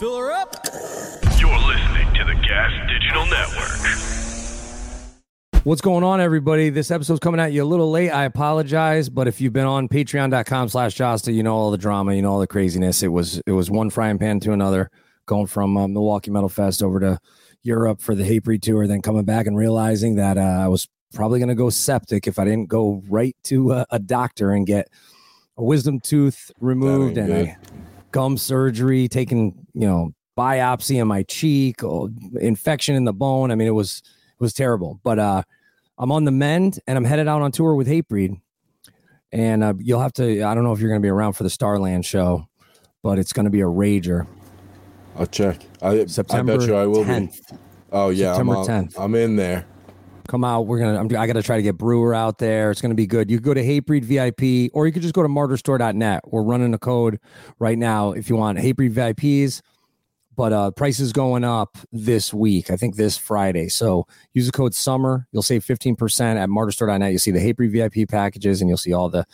Fill her up. You're listening to the Gas Digital Network. What's going on, everybody? This episode's coming at you a little late. I apologize, but if you've been on patreon.com slash Jasta, you know all the drama, you know all the craziness. It was it was one frying pan to another, going from uh, Milwaukee Metal Fest over to Europe for the Hatebreed tour, then coming back and realizing that uh, I was probably going to go septic if I didn't go right to a, a doctor and get a wisdom tooth removed and a gum surgery, taking you know biopsy in my cheek, or infection in the bone. I mean, it was it was terrible. But uh, I'm on the mend and I'm headed out on tour with Hatebreed, and uh, you'll have to. I don't know if you're going to be around for the Starland show, but it's going to be a rager. I'll check. I, September I bet you I will 10th. be. Oh yeah, September I'm, out- 10th. I'm in there. Come out. We're gonna. I'm, I got to try to get Brewer out there. It's gonna be good. You go to Hatebreed VIP, or you could just go to martyrstore.net. We're running a code right now if you want Hatebreed VIPs. But uh, price is going up this week. I think this Friday. So use the code SUMMER. You'll save 15% at martyrstore.net. You'll see the Hatebreed VIP packages, and you'll see all the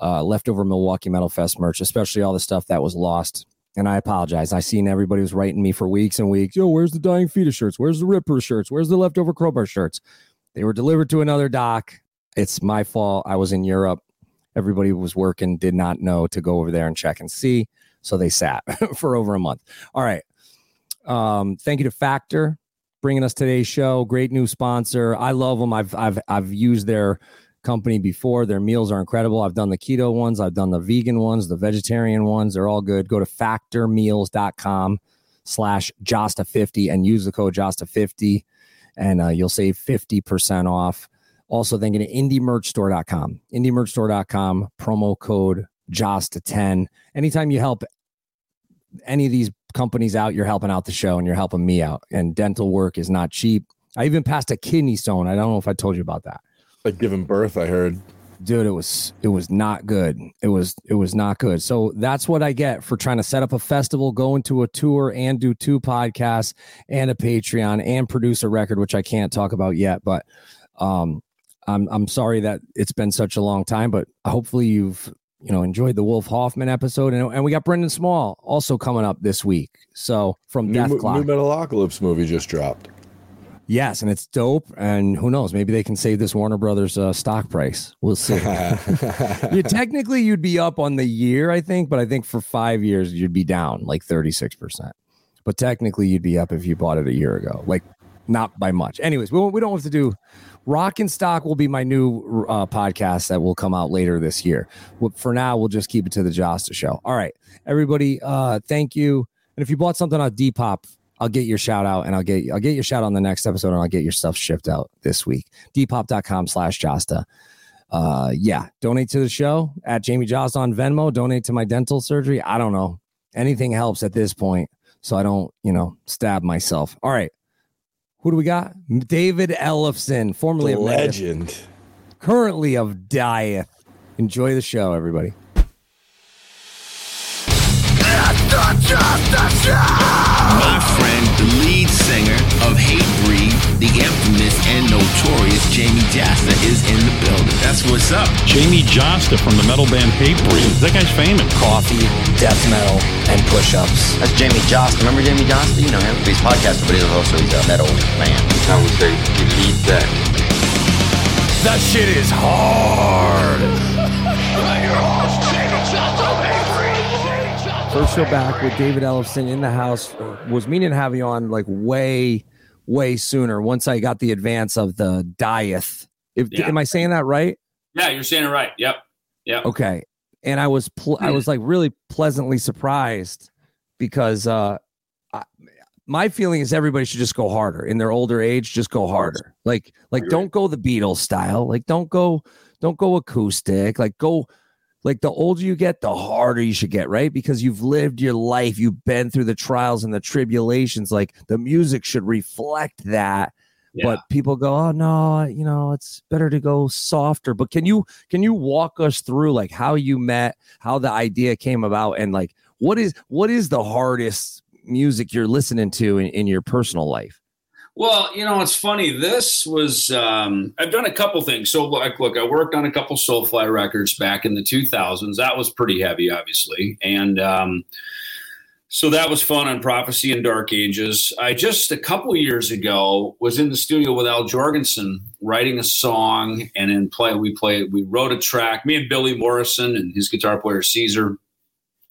uh, leftover Milwaukee Metal Fest merch, especially all the stuff that was lost. And I apologize. I seen everybody was writing me for weeks and weeks. Yo, where's the dying fetus shirts? Where's the Ripper shirts? Where's the leftover crowbar shirts? They were delivered to another dock. It's my fault. I was in Europe. Everybody was working, did not know to go over there and check and see. So they sat for over a month. All right. Um, thank you to Factor bringing us today's show. Great new sponsor. I love them. I've I've I've used their company before. Their meals are incredible. I've done the keto ones, I've done the vegan ones, the vegetarian ones. They're all good. Go to factormeals.com slash Jasta50 and use the code Jasta50 and uh, you'll save 50% off. Also then thinking of indiemerchstore.com. Indiemerchstore.com, promo code Jasta10. Anytime you help any of these companies out, you're helping out the show and you're helping me out. And dental work is not cheap. I even passed a kidney stone. I don't know if I told you about that. Like giving birth, I heard. Dude, it was it was not good. It was it was not good. So that's what I get for trying to set up a festival, go into a tour and do two podcasts and a Patreon and produce a record, which I can't talk about yet. But um I'm I'm sorry that it's been such a long time, but hopefully you've you know enjoyed the Wolf Hoffmann episode and, and we got Brendan Small also coming up this week. So from New, Dethklok. new Metalocalypse movie just dropped. Yes, and it's dope. And who knows? Maybe they can save this Warner Brothers uh, stock price. We'll see. you technically you'd be up on the year, I think, but I think for five years you'd be down like thirty six percent. But technically you'd be up if you bought it a year ago, like not by much. Anyways, we, we don't have to do. Rock and Stock will be my new uh, podcast that will come out later this year. For now, we'll just keep it to the Jasta show. All right, everybody. Uh, thank you. And if you bought something on Depop, I'll get your shout out and I'll get I'll get your shout out on the next episode and I'll get your stuff shipped out this week. Depop.com slash Jasta. Uh yeah. Donate to the show at Jamey Jasta on Venmo. Donate to my dental surgery. I don't know. Anything helps at this point. So I don't, you know, stab myself. All right. Who do we got? David Ellefson, formerly The of legend. currently of Dieth. Enjoy the show, everybody. My friend, the lead singer of Hatebreed, the infamous and notorious Jamey Jasta is in the building. That's what's up. Jamey Jasta from the metal band Hatebreed. That guy's famous. coffee, death metal, and push-ups. That's Jamey Jasta. Remember Jamey Jasta? You know him. He's a podcaster, but he's also he's a metal man. I would say he leads that. That shit is hard. First show back with David Ellefson in the house. Was meaning to have you on like way, way sooner. Once I got the advance of the dieth. If Yeah. am I saying that right? Yeah, you're saying it right. Yep. Yep. Okay. And I was pl- I was like really pleasantly surprised because uh I, my feeling is everybody should just go harder in their older age just go harder. Like like You're don't go the Beatles style. Like don't go don't go acoustic. Like go like the older you get the harder you should get, right? Because you've lived your life, you've been through the trials and the tribulations. Like the music should reflect that Yeah. but people go oh no you know it's better to go softer but can you can you walk us through like how you met how the idea came about and like what is what is the hardest music you're listening to in, in your personal life Well, you know, it's funny. This was um, I've done a couple things. So, like, look, I worked on a couple Soulfly records back in the 2000s. That was pretty heavy, obviously, and um, so that was fun on Prophecy and Dark Ages. I just a couple years ago was in the studio with Al Jourgensen writing a song, and in play we played we wrote a track. Me and Billy Morrison and his guitar player Caesar,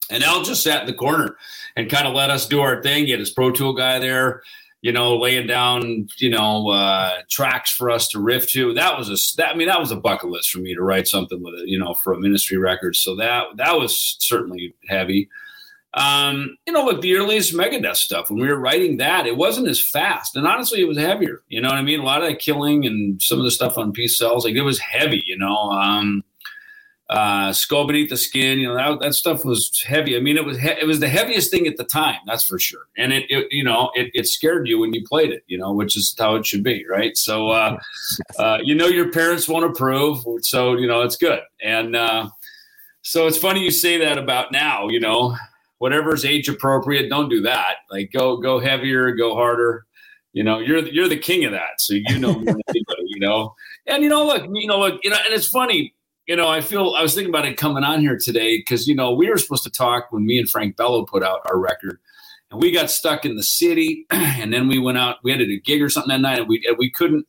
and Al just sat in the corner and kind of let us do our thing. He had his Pro Tool guy there, you know, laying down you know uh, tracks for us to riff to. That was a that I mean that was a bucket list for me to write something with it, you know, for a ministry record. So that that was certainly heavy. Um, you know, look, the earliest Megadeth stuff, when we were writing that, it wasn't as fast. And honestly, it was heavier. You know what I mean? A lot of that killing and some of the stuff on Peace Sells, like it was heavy, you know. Um, uh, Skull Beneath the Skin, you know, that, that stuff was heavy. I mean, it was he- it was the heaviest thing at the time, that's for sure. And it, it you know, it, it scared you when you played it, you know, which is how it should be, right? So, uh, uh, you know, your parents won't approve, so you know it's good. And uh, so it's funny you say that about now, you know whatever's age appropriate, don't do that. Like go go heavier, go harder. You know, you're you're the king of that, so you know anybody, you know. And you know, look, you know, look, you know, and it's funny. You know, I feel I was thinking about it coming on here today because you know we were supposed to talk when me and Frank Bello put out our record, and we got stuck in the city, and then we went out. We had to do a gig or something that night, and we and we couldn't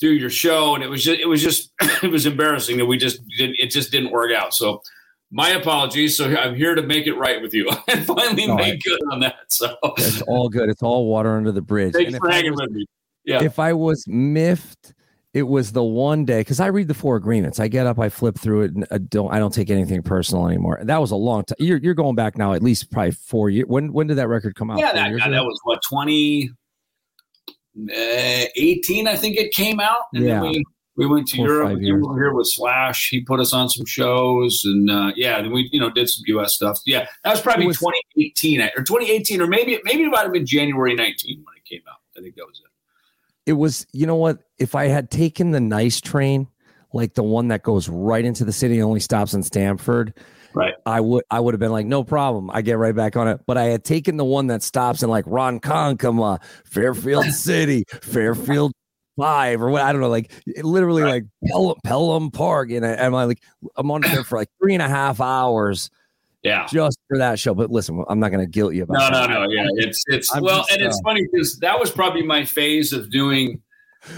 do your show, and it was just it was just it was embarrassing that we just did it just didn't work out. So my apologies. So I'm here to make it right with you and finally No, make good on that. So It's all good. It's all water under the bridge. thanks And for hanging was- with me. Yeah. If I was miffed, it was the one day because I read the four agreements. I get up, I flip through it, and I don't. I don't take anything personal anymore. That was a long time. You're you're going back now, at least probably four years. When when did that record come out? yeah, that, that, was what 2018, I think it came out, and Yeah. then we we went to Four Europe. You were here with Slash. He put us on some shows, and uh, yeah, then we you know did some U.S. stuff. Yeah, that was probably was- 2018 or 2018, or maybe maybe it might have been January 19 when it came out. I think that was it. It was you know what? If i had taken the nice train like the one that goes right into the city and only stops in stamford Right. i would i would have been like no problem. I get right back on it. But i had taken the one that stops in like ronkonkoma fairfield city fairfield five or what i don't know like it literally like Pel- pelham park. And I, i'm like i'm on there for like three and a half hours Yeah. just for that show but listen i'm not going to guilt you about No, no, that. no. Yeah, it's it's I'm well, just, and it's uh, funny because that was probably my phase of doing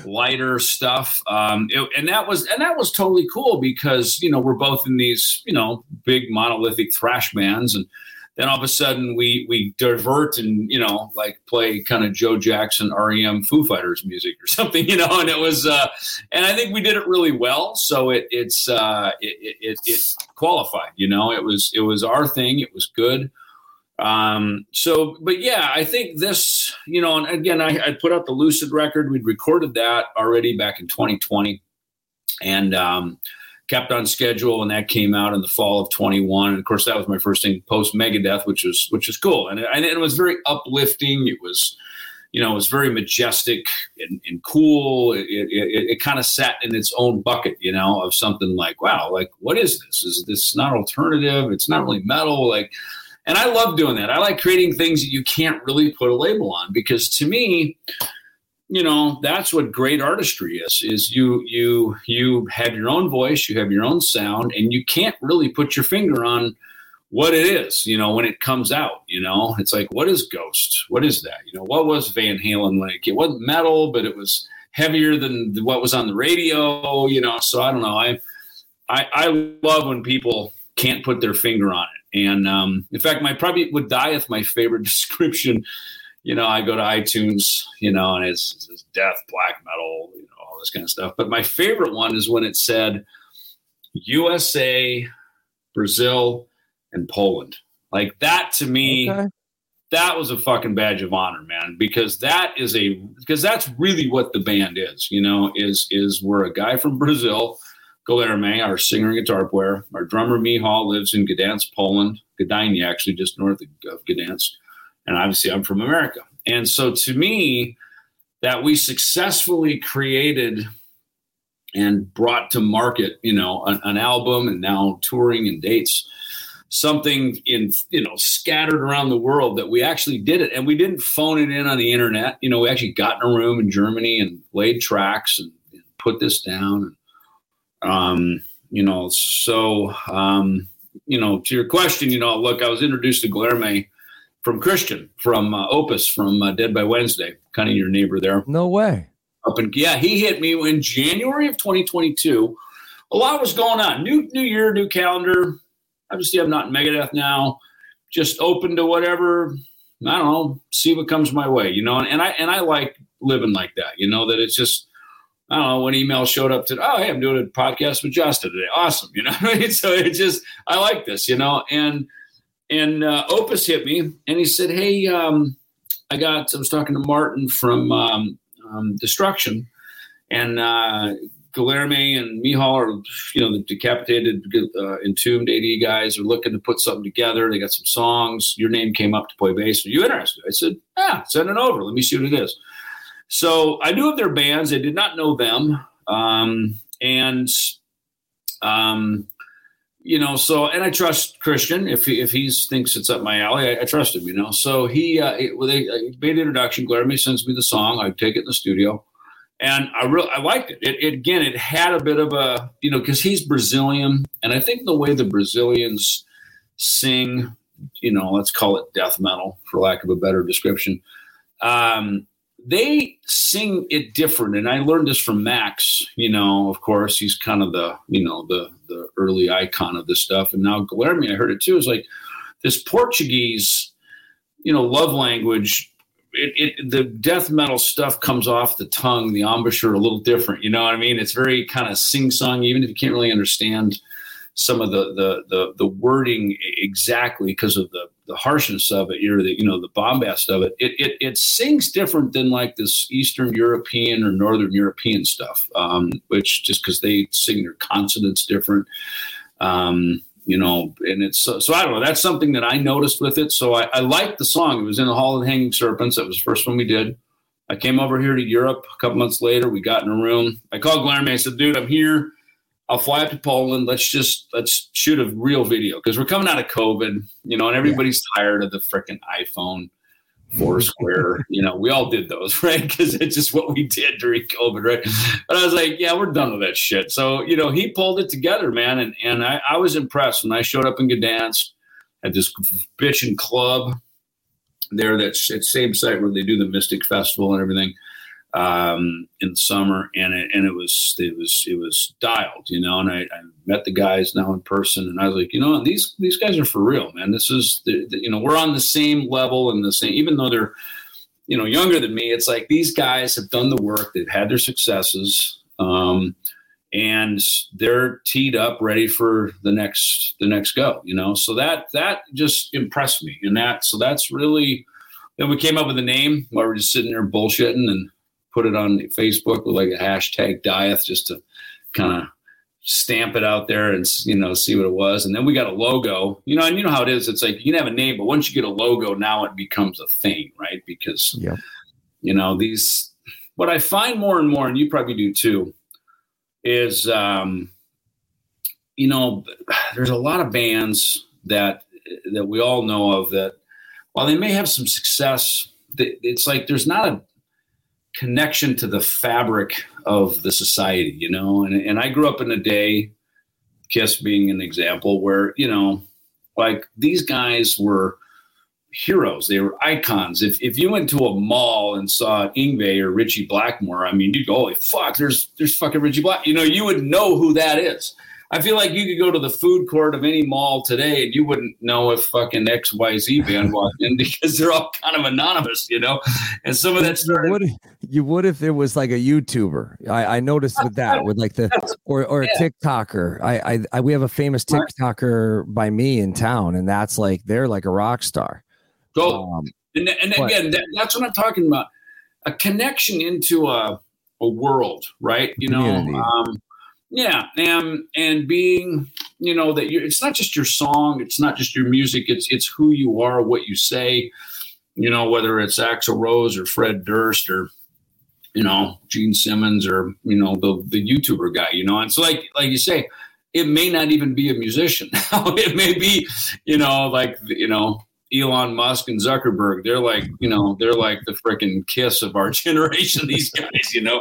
lighter stuff, um, it- and that was and that was totally cool because you know we're both in these you know big monolithic thrash bands, and then all of a sudden we we divert and you know like play kind of Joe Jackson, REM, Foo Fighters music or something, you know, and it was uh, and I think we did it really well, so it it's uh, it, it, it qualified, you know, it was it was our thing, it was good. Um, so, but yeah, I think this, you know, and again, I, I put out the Lucid record. We'd recorded that already back in 2020 and um, kept on schedule. And that came out in the fall of 21. And of course, that was my first thing post Megadeth, which was, which was cool. And, it- and it was very uplifting. It was, you know, it was very majestic and, and cool. It, it, it kind of sat in its own bucket, you know, of something like, wow, like, what is this? Is this not alternative? It's not really metal. Like, and I love doing that. I like creating things that you can't really put a label on because to me, you know, that's what great artistry is. Is you you you have your own voice, you have your own sound, and you can't really put your finger on what it is. You know, when it comes out, you know, it's like what is Ghost? What is that? You know, what was Van Halen when it wasn't metal, but it was heavier than what was on the radio. You know, so I don't know. I I, I love when people can't put their finger on it. And um, in fact, my probably would die if my favorite description. You know, I go to iTunes, you know, and it's, it's death, black metal, you know, all this kind of stuff. But my favorite one is when it said USA, Brazil, and Poland. Like that to me, Okay. that was a fucking badge of honor, man, because that is a because that's really what the band is, you know, is is we're a guy from Brazil, Guilherme, our singer and guitar player. Our drummer Mihal lives in Gdansk, Poland, Gdynia, actually just north of, of Gdansk. And obviously I'm from America. And so to me, that we successfully created and brought to market, you know, an, an album and now touring and dates something in you know scattered around the world that we actually did it. And we didn't phone it in on the internet. You know we actually got in a room in germany and laid tracks and, and put this down. And um you know so um you know to your question you know look i was introduced to Guilherme from Christian from uh, Opus from uh, Dead by Wednesday, kind of your neighbor there. No way. Up in yeah, he hit me in January of 2022. A lot was going on. New new year, new calendar. Obviously, I'm not in Megadeth now. Just open to whatever. I don't know. See what comes my way, you know. And I and I like living like that. You know that it's just. I don't know. When email showed up to, oh, hey, I'm doing a podcast with Justin today. Awesome, you know. so it just, I like this, you know. And and uh, Opus hit me, and he said, hey, um, I got. I was talking to Martin from um, um, Destruction, and uh, and Mihal are, you know, the decapitated, uh, entombed AD guys are looking to put something together. They got some songs. Your name came up to play bass. Are you interested? I said, yeah, send it over. Let me see what it is. So I knew of their bands. I did not know them. Um, and, um, you know, so, and I trust Christian if he, if he thinks it's up my alley, I, I trust him, you know? So he, uh, uh, made the introduction. Guilherme sends me the song. I take it in the studio and I really, I liked it. It, it. Again, it had a bit of a, you know, cause he's Brazilian and I think the way the Brazilians sing, you know, let's call it death metal for lack of a better description. Um, they sing it different. And i learned this from max you know of course he's kind of the you know the the early icon of this stuff. And now guilherme i heard it too is like this portuguese you know love language it, it the death metal stuff comes off the tongue the embouchure a little different you know what i mean? It's very kind of sing-song even if you can't really understand some of the the the, the wording exactly because of the the harshness of it, or the you know the bombast of it. It it it sings different than like this Eastern European or Northern European stuff, um, which just because they sing their consonants different. Um, you know, and it's so, so, I don't know. That's something that I noticed with it. So I, I liked the song. It was in the Hall of the Hanging Serpents. That was the first one we did. I came over here to Europe a couple months later. We got in a room. I called Guilherme. I said, "Dude, I'm here. I'll fly up to Poland. Let's just let's shoot a real video because we're coming out of COVID, you know, and everybody's yeah. tired of the freaking iPhone, Foursquare. you know, we all did those, right? Because it's just what we did during COVID, right? But I was like, yeah, we're done with that shit. So you know, he pulled it together, man, and and I, I was impressed when I showed up in Gdansk at this bitchin' club there. That's at same site where they do the Mystic Festival and everything um, in the summer, and it, and it was it was it was dialed, you know. And I, I, met the guys now in person, and I was like, you know, these these guys are for real, man. This is the, the, you know we're on the same level and the same, even though they're you know younger than me. It's like these guys have done the work, they've had their successes. Um, and they're teed up ready for the next the next go you know so that that just impressed me and that so that's really then we came up with a name while we're just sitting there bullshitting and put it on Facebook with like a hashtag Dieth just to kind of stamp it out there and you know see what it was. And then we got a logo. You know and you know how it is. It's like you can have a name but once you get a logo now it becomes a thing right? Because yeah you know these what i find more and more and you probably do too is um you know there's a lot of bands that that we all know of that while they may have some success it's like there's not a connection to the fabric of the society, you know. And and I grew up in a day, Kiss being an example, where you know, like these guys were heroes. They were icons. If if you went to a mall and saw Yngwie or Ritchie Blackmore, I mean, you'd go, "Holy fuck! There's there's fucking Ritchie Black." You know, you would know who that is. I feel like you could go to the food court of any mall today and you wouldn't know if fucking XYZ band walked in because they're all kind of anonymous, you know? And some of that started- you would, you would if it was like a YouTuber. I, I noticed with that, with like the or or a yeah. TikToker. I, I, I we have a famous TikToker by me in town, and that's like they're like a rock star. Go um, and, and but, again, that, that's what I'm talking about. A connection into a a world, right? You know, um, yeah, and and being, you know, that you it's not just your song, it's not just your music, it's it's who you are, what you say. You know, whether it's Axl Rose or Fred Durst or you know Gene Simmons or you know the the YouTuber guy. You know, and so like like you say, it may not even be a musician. it may be, you know, like you know Elon Musk and Zuckerberg. They're like, you know, they're like the freaking kiss of our generation. These guys, you know,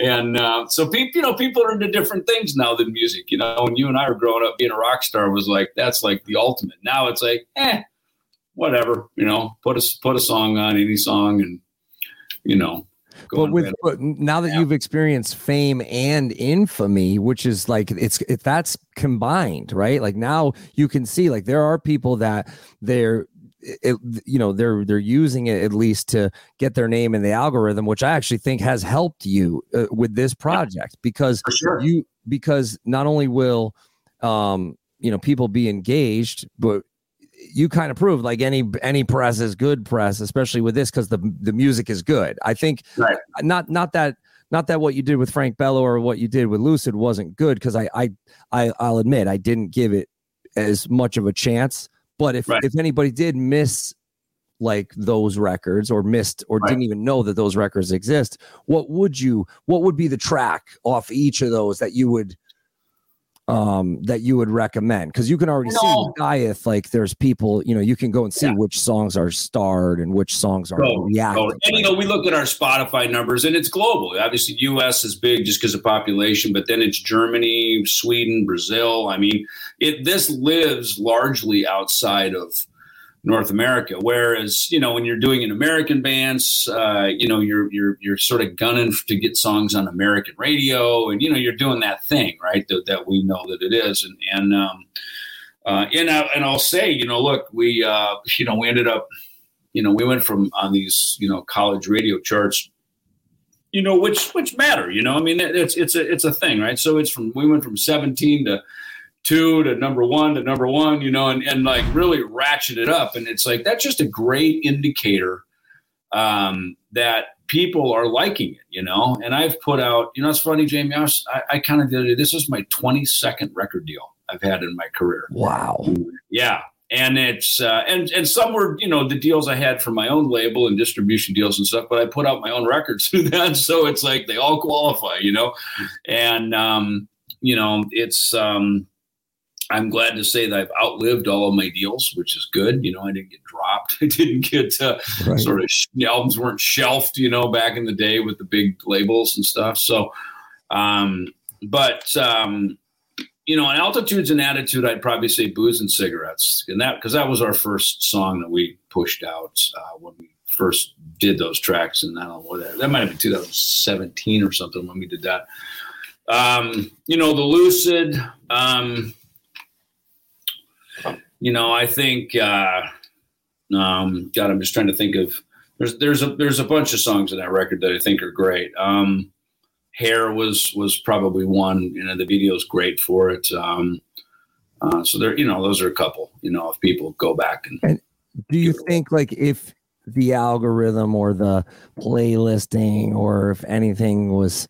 and uh, so people, you know, people are into different things now than music. You know, when you and I were growing up, being a rock star was like that's like the ultimate. Now it's like, eh, whatever, you know, put a put a song on any song, and you know. But with but now that Yeah. you've experienced fame and infamy, which is like it's it, that's combined, right? Like now you can see like there are people that they're it, you know they're they're using it at least to get their name in the algorithm, which I actually think has helped you uh, with this project because sure, you because not only will um you know people be engaged but you kind of proved like any any press is good press especially with this because the the music is good. I think Right. not not that not that what you did with frank bello or what you did with lucid wasn't good because I, I i i'll admit i didn't give it as much of a chance but if Right. if anybody did miss like those records or missed or Right. didn't even know that those records exist what would you what would be the track off each of those that you would um that you would recommend because you can already You see Gaiath, like there's people you know you can go and see Yeah. which songs are starred and which songs are reacting totally. And you know, we look at our Spotify numbers, and it's global. Obviously, U.S. is big just because of population, but then it's Germany, Sweden, Brazil. I mean, it this lives largely outside of North America. Whereas, you know, when you're doing an American bands, uh, you know, you're you're you're sort of gunning to get songs on American radio, and you know, you're doing that thing, right? That, that we know that it is, and and um, uh, and I, and I'll say, you know, look, we uh, you know, we ended up you know, we went from on these, you know, college radio charts, you know, which which matter, you know. I mean, it's it's a it's a thing, right? So it's from we went from 17 to two to number one to number one, you know, and, and like really ratchet it up. And it's like that's just a great indicator um, that people are liking it, you know. And I've put out, you know, it's funny, Jamie. I, was, I, I kind of did it. This is my 22nd record deal I've had in my career. wow Yeah. And it's uh, and and some were you know the deals I had for my own label and distribution deals and stuff, but I put out my own records through that, so it's like they all qualify, you know. And um, you know, it's um, I'm glad to say that I've outlived all of my deals, which is good. You know, I didn't get dropped. I didn't get uh, right sort of the albums weren't shelved, you know, back in the day with the big labels and stuff. So, um, but um, you know, on altitudes and attitude, I'd probably say booze and cigarettes, and that because that was our first song that we pushed out uh, when we first did those tracks, and I don't know what that, that might have been 2017 or something when we did that. Um, you know, the lucid. Um, you know, I think. Uh, um, God, I'm just trying to think of. There's there's a there's a bunch of songs in that record that I think are great. Um, Hair was was probably one. You know, the video's great for it. Um, uh, so there, you know, those are a couple. You know, if people go back and do you think like if the algorithm or the playlisting or if anything was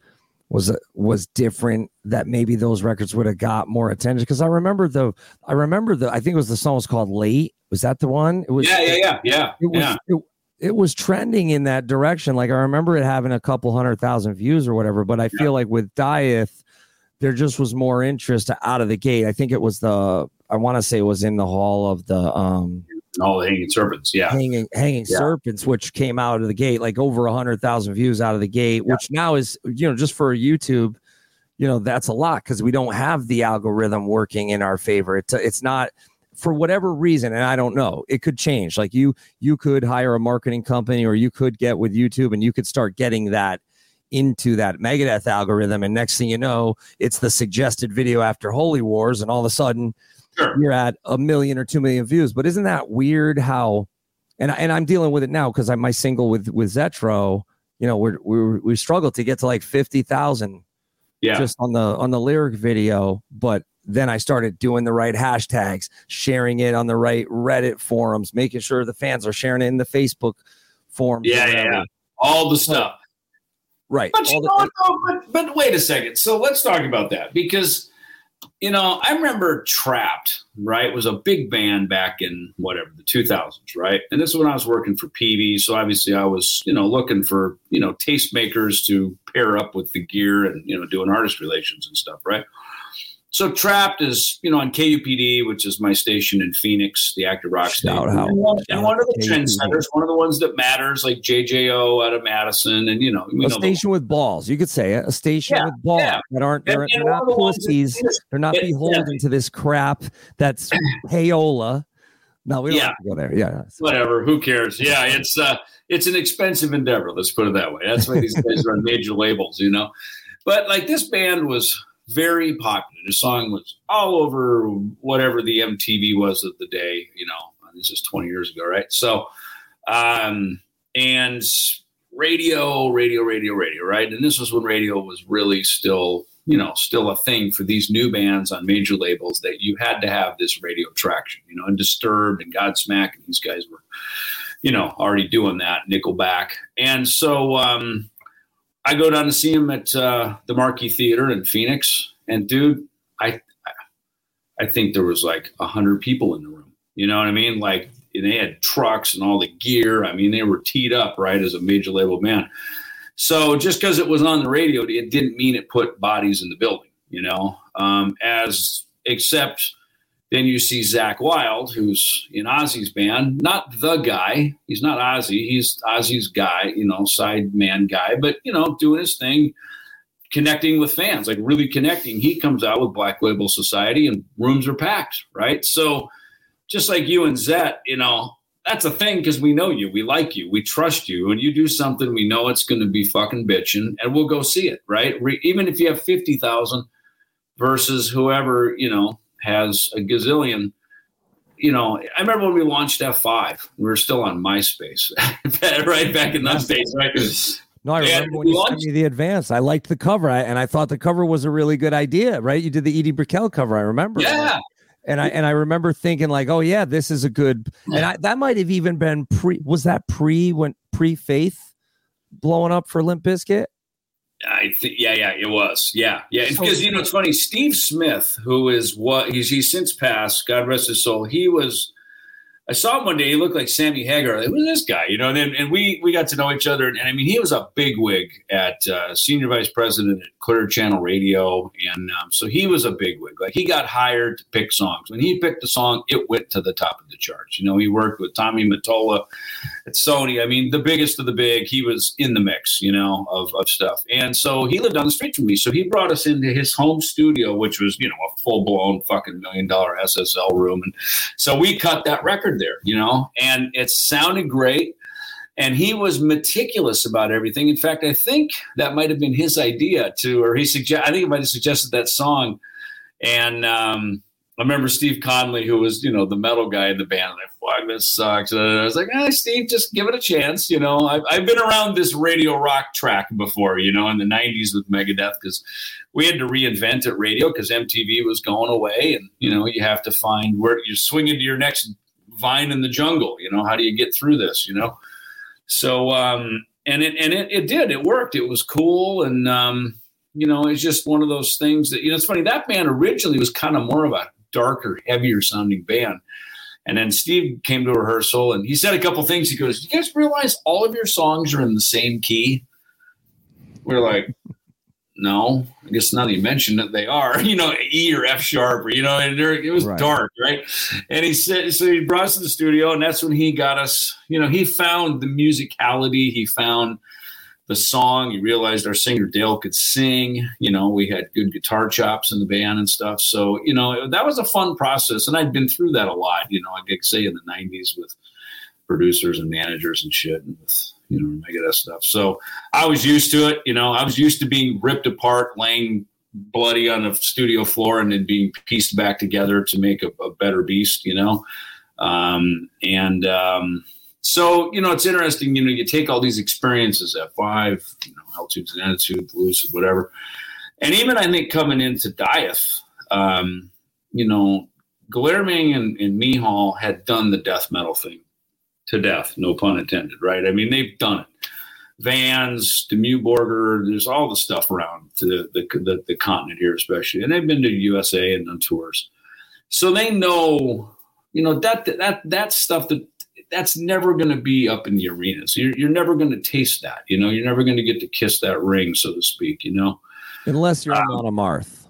was was different that maybe those records would have got more attention. Because i remember the i remember the i think it was the song was called late. Was that the one? It was yeah, yeah, yeah, yeah, it was yeah. it, it was trending in that direction. Like i remember it having a couple hundred thousand views or whatever but i feel like with dieth there just was more interest out of the gate. I think it was the i want to say it was in the hall of the um All the hanging serpents. Yeah, hanging hanging Yeah. serpents which came out of the gate like over a hundred thousand views out of the gate which now is you know just for youtube you know that's a lot because we don't have the algorithm working in our favor it's, it's not for whatever reason and i don't know it could change like you you could hire a marketing company or you could get with youtube and you could start getting that into that megadeth algorithm and next thing you know it's the suggested video after holy wars and all of a sudden Sure. you're at a million or two million views but isn't that weird how and, and i'm dealing with it now because i'm my single with with zetro you know we're, we're we struggled to get to like 50000 yeah, just on the on the lyric video but then i started doing the right hashtags sharing it on the right reddit forums making sure the fans are sharing it in the facebook forums yeah, yeah, yeah. All the stuff. right But the- know? But, but wait a second. So let's talk about that because, you know, I remember Trapt, right? It was a big band back in whatever, the 2000s, right? And this is when I was working for Peavey. So obviously I was, you know, looking for, you know, tastemakers to pair up with the gear and, you know, doing artist relations and stuff, right? So Trapt is, you know, on KUPD, which is my station in Phoenix, the active rock station. And one, and one of the trendsetters, one of the ones that matters, like JJO out of Madison. And, you know, a know station with balls you could say it a station Yeah, with balls yeah. that aren't they're, and they're not ones that- pussies they're not Yeah, yeah. beholden to this crap that's payola No, we don't Yeah. have to go there. Yeah. whatever. Who cares? Yeah, it's uh, it's an expensive endeavor. Let's put it that way. That's why these guys are on major labels, you know. But like this band was very popular. The song was all over whatever the MTV was of the day. You know, this is 20 years ago, right? So, um, and radio, radio, radio, radio, right? And this was when radio was really still, you know, still a thing for these new bands on major labels that you had to have this radio traction, you know, and Disturbed and Godsmack and these guys were, you know, already doing that, Nickelback. And so um, I go down to see him at uh, the Marquee Theater in Phoenix. And dude, I, I think there was like a hundred people in the room. You know what I mean? Like they had trucks and all the gear. I mean, they were teed up right as a major label band. So just because it was on the radio, it didn't mean it put bodies in the building. You know, um, as except then you see Zakk Wylde, who's in Ozzy's band, not the guy. He's not Ozzy. He's Ozzy's guy. You know, side man guy, but you know, doing his thing connecting with fans, like really connecting. He comes out with Black Label Society and rooms are packed, right? So just like you and Zet, you know, that's a thing because we know you, we like you, we trust you. When you do something, we know it's going to be fucking bitching, and we'll go see it, right? Re- even if you have fifty thousand versus whoever you know has a gazillion. You know, I remember when we launched F5, we were still on MySpace, right back in those days, right? No, I And remember when we you sent me the advance. I liked the cover, I, and I thought the cover was a really good idea. Right? You did the Edie Brickell cover. I remember. Yeah, and I and I remember thinking like, oh yeah, this is a good. And I, that might have even been pre. Was that pre when pre Faith blowing up for Limp Bizkit? I think, yeah, yeah, it was, yeah, yeah. So- because you know, it's funny. Steve Smith, who is what he's he's since passed, God rest his soul. He was. I saw him one day. He looked like Sammy Hagar. Like, Who's this guy? You know, and then and we we got to know each other. And, I mean, he was a big wig at uh, senior vice president at Clear Channel Radio, and um, so he was a big wig. Like he got hired to pick songs. When he picked a song, it went to the top of the charts. You know, he worked with Tommy Mottola at Sony. I mean, the biggest of the big. He was in the mix, you know, of, of stuff. And so he lived down the street from me. So he brought us into his home studio, which was, you know, a full blown fucking million dollar SSL room. And so we cut that record there, you know, and it sounded great. And he was meticulous about everything. In fact, I think that might have been his idea to, or he suggest. I think he might have suggested that song. And um, I remember Steve Conley, who was, you know, the metal guy in the band. Like, fuck, this sucks. And I was like, ah, Steve, just give it a chance. You know, I've, I've been around this radio rock track before, you know, in the 90s with Megadeth, because we had to reinvent it radio because MTV was going away. And, you know, you have to find where you're swinging to your next vine in the jungle. You know, how do you get through this, you know? So, um, and it, and it, it did, it worked. It was cool. And, um, you know, it's just one of those things that, you know, it's funny. That band originally was kind of more of a darker, heavier sounding band. And then Steve came to rehearsal and he said a couple things. He goes, You guys realize all of your songs are in the same key? We're like, No, I guess now that you mentioned it, they are, you know, E or F sharp or, you know, and it was Right. dark, right? And he said, So he brought us to the studio and that's when he got us, you know, he found the musicality, he found the song. He realized our singer Dale could sing. You know, we had good guitar chops in the band and stuff. So, you know, that was a fun process. And I'd been through that a lot, you know, I could say in the 90s with producers and managers and shit and with, you know, Megadeth stuff. So I was used to it. You know, I was used to being ripped apart, laying bloody on the studio floor and then being pieced back together to make a, a better beast, you know. Um, and, um, so you know it's interesting you know you take all these experiences F5 you know altitudes and attitude lucid whatever and even i think coming into dieth um, you know Guillerming and, and mihal had done the death metal thing to death no pun intended right i mean they've done it vans the borger there's all the stuff around the, the, the, the continent here especially and they've been to usa and on tours so they know you know that that that stuff that that's never going to be up in the arenas. You're, you're never going to taste that. You know, you're never going to get to kiss that ring, so to speak. You know. Unless you're Um, on a Marth.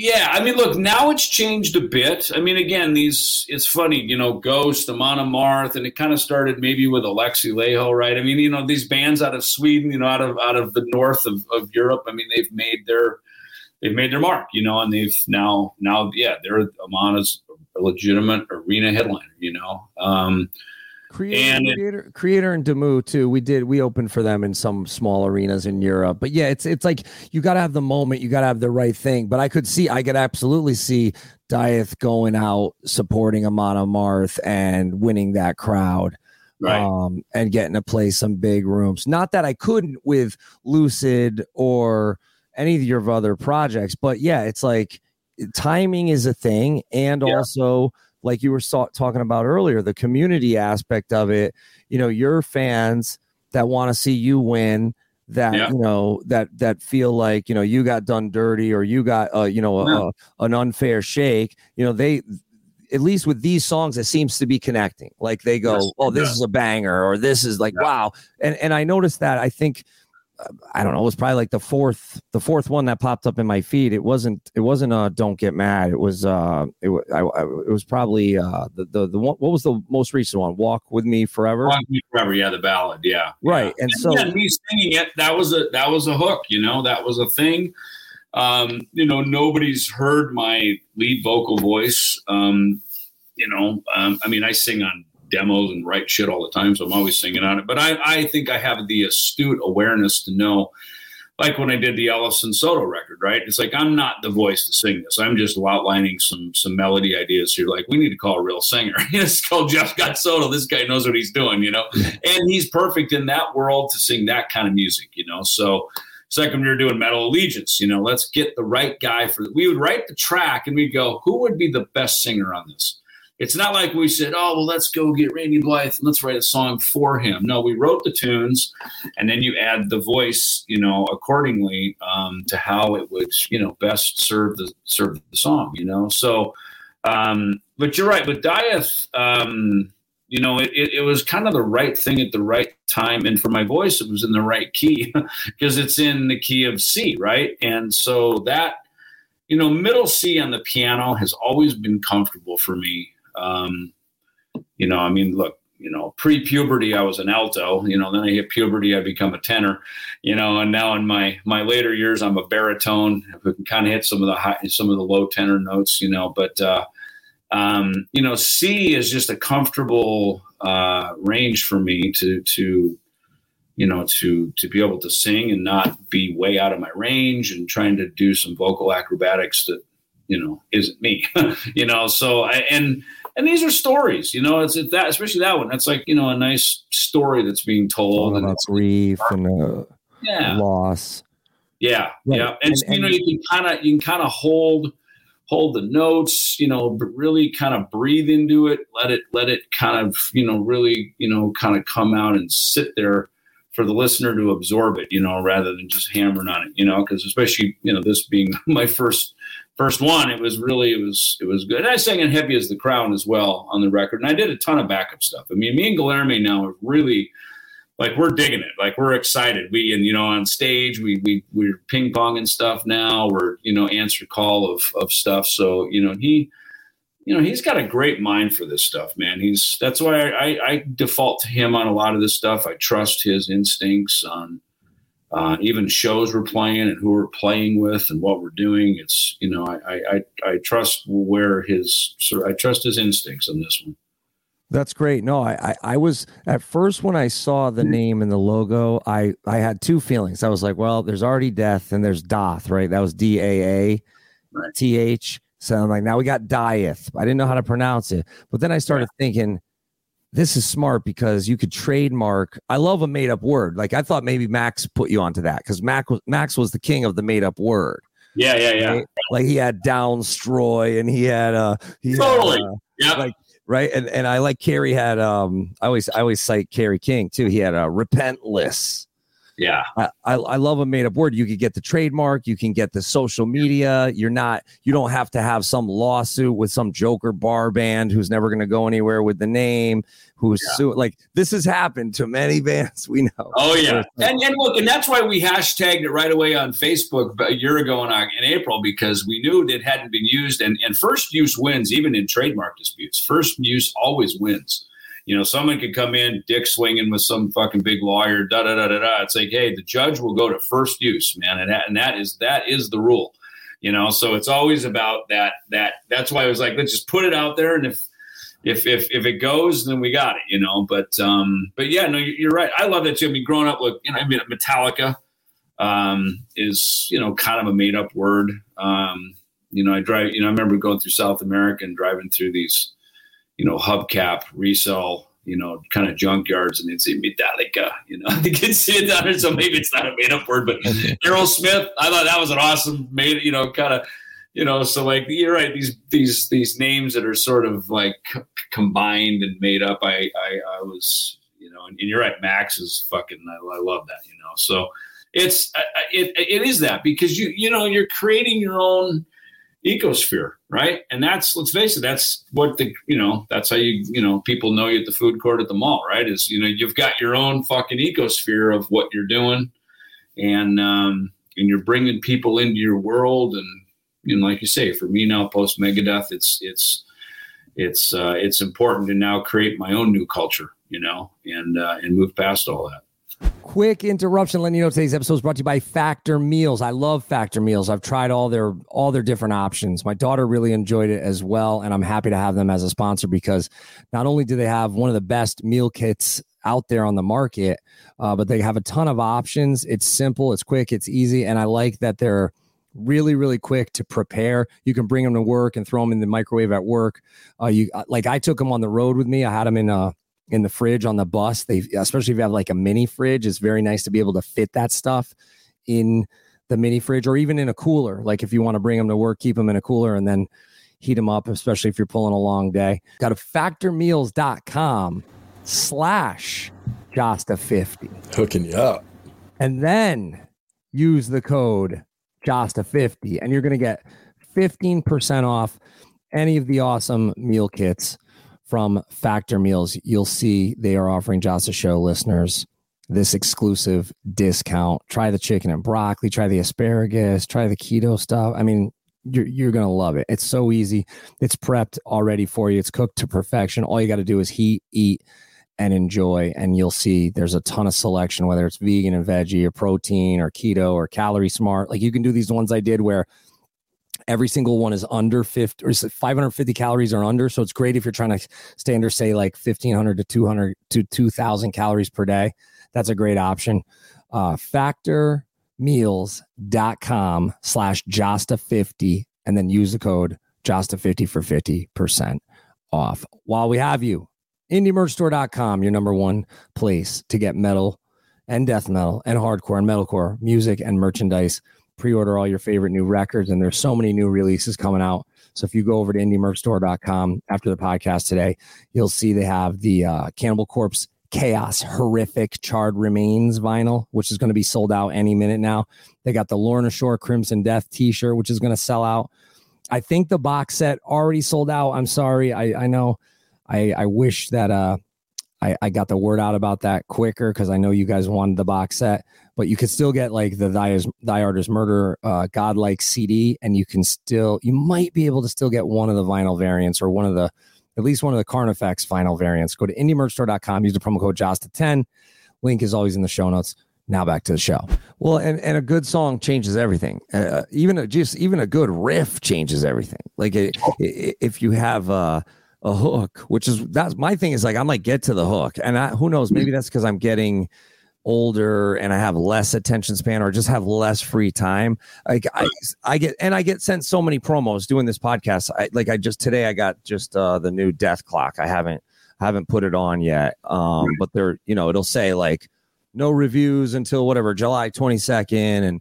Yeah, I mean, look, now it's changed a bit. I mean, again, these it's funny, you know, Ghost, Amon Amarth, and it kind of started maybe with Alexi Laiho, right? I mean, you know, these bands out of Sweden, you know, out of out of the north of, of Europe. I mean, they've made their they've made their mark, you know, and they've now now yeah, they're Amon is a legitimate arena headliner. You know, um, Kreator, And it- Kreator, Kreator, and Demu too. We did. We opened for them in some small arenas in Europe. But yeah, it's it's like you got to have the moment. You got to have the right thing. But I could see, I could absolutely see Dieth going out supporting Amon Amarth and winning that crowd. right? um, and getting to play some big rooms. Not that I couldn't with Lucid or any of your other projects, but yeah, it's like timing is a thing, and Yeah. also like you were so- talking about earlier, the community aspect of it. You know, your fans that want to see you win. That Yeah. you know that that feel like you know you got done dirty or you got uh, you know a, Yeah. a- an unfair shake. You know they at least with these songs, it seems to be connecting. Like they go, Yes, "Oh, this yeah. is a banger," or "This is like wow." And and I noticed that. I think I don't know. It was probably like the fourth the fourth one that popped up in my feed. It wasn't it wasn't uh "Don't Get Mad." It was uh it wa- I, I, it was probably uh the the the one. What was the most recent one? "Walk with Me Forever." Walk with Me Forever, yeah, the ballad, yeah, Right, Yeah. and so- yeah, me singing it, that was a that was a hook, you know, that was a thing. Um, you know, nobody's heard my lead vocal voice. Um, you know, um, I mean, I sing on demos and write shit all the time, so I'm always singing on it. But I, I think I have the astute awareness to know, like when I did the Ellefson Soto record, right? It's like I'm not the voice to sing this. I'm just outlining some some melody ideas here. Like we need to call a real singer. it's called Jeff Scott Soto. This guy knows what he's doing, you know, and he's perfect in that world to sing that kind of music, you know. So. Second, we were doing Metal Allegiance. You know, let's get the right guy for. We would write the track and we'd go, who would be the best singer on this? It's not like we said, oh, well, let's go get Randy Blythe and let's write a song for him. No, we wrote the tunes and then you add the voice, you know, accordingly um, to how it would, you know, best serve the serve the song, you know. So, um, but you're right. With Dieth, um, you know, it, it, it was kind of the right thing at the right time. And for my voice, it was in the right key because it's in the key of C, right? And so that, you know, middle C on the piano has always been comfortable for me. Um, you know, I mean, look, you know, pre-puberty, I was an alto. You know, then I hit puberty, I become a tenor. You know, and now in my my later years, I'm a baritone. I can kind of hit some of the high, some of the low tenor notes. You know, but uh, um, you know, C is just a comfortable uh, range for me to to you know to to be able to sing and not be way out of my range and trying to do some vocal acrobatics that you know isn't me you know so I, and and these are stories you know it's, it's that especially that one that's like you know a nice story that's being told All and about it's, grief and uh, yeah loss. yeah, Right. yeah, and, And- so, you know you can kind of you can kind of hold hold the notes, you know, but really kind of breathe into it, let it let it kind of you know really you know kind of come out and sit there for the listener to absorb it, you know, rather than just hammering on it, you know, because especially you know this being my first first one, it was really it was it was good. And I sang in heavy as the crown as well on the record, and I did a ton of backup stuff. I mean, me and Guillermo now are really like we're digging it. Like we're excited. We and you know on stage we we we're ping ponging stuff now. We're you know answer call of of stuff. So you know he you know he's got a great mind for this stuff man. He's that's why i i default to him on a lot of this stuff. I trust his instincts on uh, even shows we're playing and who we're playing with and what we're doing it's you know i i i, trust where his i trust his instincts on this one That's great. No, I, I I was at first when I saw the name and the logo, I I had two feelings. I was like, well, there's already death and there's Daath, right? That was D A A. T H. So I'm like, now we got Dieth. I didn't know how to pronounce it, but then I started thinking, this is smart because you could trademark. I love a made up word. Like I thought maybe Max put you onto that because Max was Max was the king of the made up word. yeah yeah yeah right? Like he had downstroy and he had uh he Totally. uh, yeah like right and and i like carrie had um i always i always cite Kerry King too he had a repentless yeah I, I I love a made up word. You could get the trademark, you can get the social media. You're not, you don't have to have some lawsuit with some joker bar band who's never going to go anywhere with the name, who's Yeah. su- like this has happened to many bands we know. Oh yeah, Where it's like, and and look, and that's why we hashtagged it right away on Facebook a year ago in, in April because we knew it hadn't been used, and and first use wins even in trademark disputes. First use always wins. You know, someone could come in, dick swinging with some fucking big lawyer, da da da da da. It's like, hey, the judge will go to first use, man, and that, and that is that is the rule. you know. So it's always about that. That that's why I was like, let's just put it out there, and if if if if it goes, then we got it, you know. But um, but yeah, no, you're right. I love that too. I mean, growing up with you know, I mean, Metallica um, is you know kind of a made up word. Um, you know, I drive. You know, I remember going through South America and driving through these, you know, hubcap resell, you know, kind of junkyards, and they'd say Metallica. You know, you can see it down there, so maybe it's not a made up word, but Aerosmith. I thought that was an awesome made. You know, kind of. You know, so like you're right. These these these names that are sort of like c- combined and made up. I I, I was you know, and, and, you're right. Max is fucking. I, I love that. You know, so it's it, it is that because you you know you're creating your own ecosphere, right? And that's let's face it, that's what the you know that's how you you know people know you at the food court at the mall, right? Is you know you've got your own fucking ecosphere of what you're doing, and um, and you're bringing people into your world, and and like you say, for me now post Megadeth, it's it's it's uh, it's important to now create my own new culture, you know, and uh, and move past all that. Quick interruption, letting you know today's episode is brought to you by Factor Meals. I love Factor Meals. I've tried all their all their different options. My daughter really enjoyed it as well, and I'm happy to have them as a sponsor because not only do they have one of the best meal kits out there on the market, uh, but they have a ton of options. It's simple, it's quick, it's easy, and I like that they're really really quick to prepare you can bring them to work and throw them in the microwave at work uh, you like i took them on the road with me i had them in a in the fridge on the bus. They especially if you have like a mini fridge, it's very nice to be able to fit that stuff in the mini fridge or even in a cooler. Like if you want to bring them to work, keep them in a cooler and then heat them up, especially if you're pulling a long day. Got to factormeals.com slash Jasta50. Hooking you up. And then use the code Jasta50 and you're going to get 15% off any of the awesome meal kits from Factor Meals, you'll see they are offering Jasta Show listeners this exclusive discount. Try the chicken and broccoli, try the asparagus, try the keto stuff. I mean, you're, you're going to love it. It's so easy. It's prepped already for you, it's cooked to perfection. All you got to do is heat, eat, and enjoy. And you'll see there's a ton of selection, whether it's vegan and veggie or protein or keto or calorie smart. Like you can do these ones I did where every single one is under 50 or 550 calories or under. So it's great if you're trying to stay under, say, like 1500 to 200 to 2000 calories per day. That's a great option. Uh, factormeals.com slash Jasta50 and then use the code Jasta50 for 50% off. While we have you, indiemerchstore.com, your number one place to get metal and death metal and hardcore and metalcore music and merchandise pre-order all your favorite new records and there's so many new releases coming out. So if you go over to indiemerchstore.com after the podcast today you'll see they have the uh, cannibal corpse chaos horrific charred remains vinyl which is going to be sold out any minute now. They got the lorna shore crimson death t-shirt which is going to sell out. I think the box set already sold out. I'm sorry. I, I know. I, I wish that uh, I, I got the word out about that quicker because I know you guys wanted the box set, but you could still get like the Thy, Thy Art Murder uh, Godlike CD, and you can still, you might be able to still get one of the vinyl variants or one of the, at least one of the Carnifex vinyl variants. Go to indiemerchstore.com, use the promo code JASTA10. Link is always in the show notes. Now back to the show. Well, and, and a good song changes everything. Uh, even a, just even a good riff changes everything. Like it, it, if you have uh, a hook, which is that's my thing is like I might get to the hook, and I, who knows, maybe that's because I'm getting older and I have less attention span or just have less free time. Like I, I get and I get sent so many promos doing this podcast. I like I just today I got just uh the new Dethklok. I haven't haven't put it on yet. Um, but they're you know it'll say like no reviews until whatever July 22nd and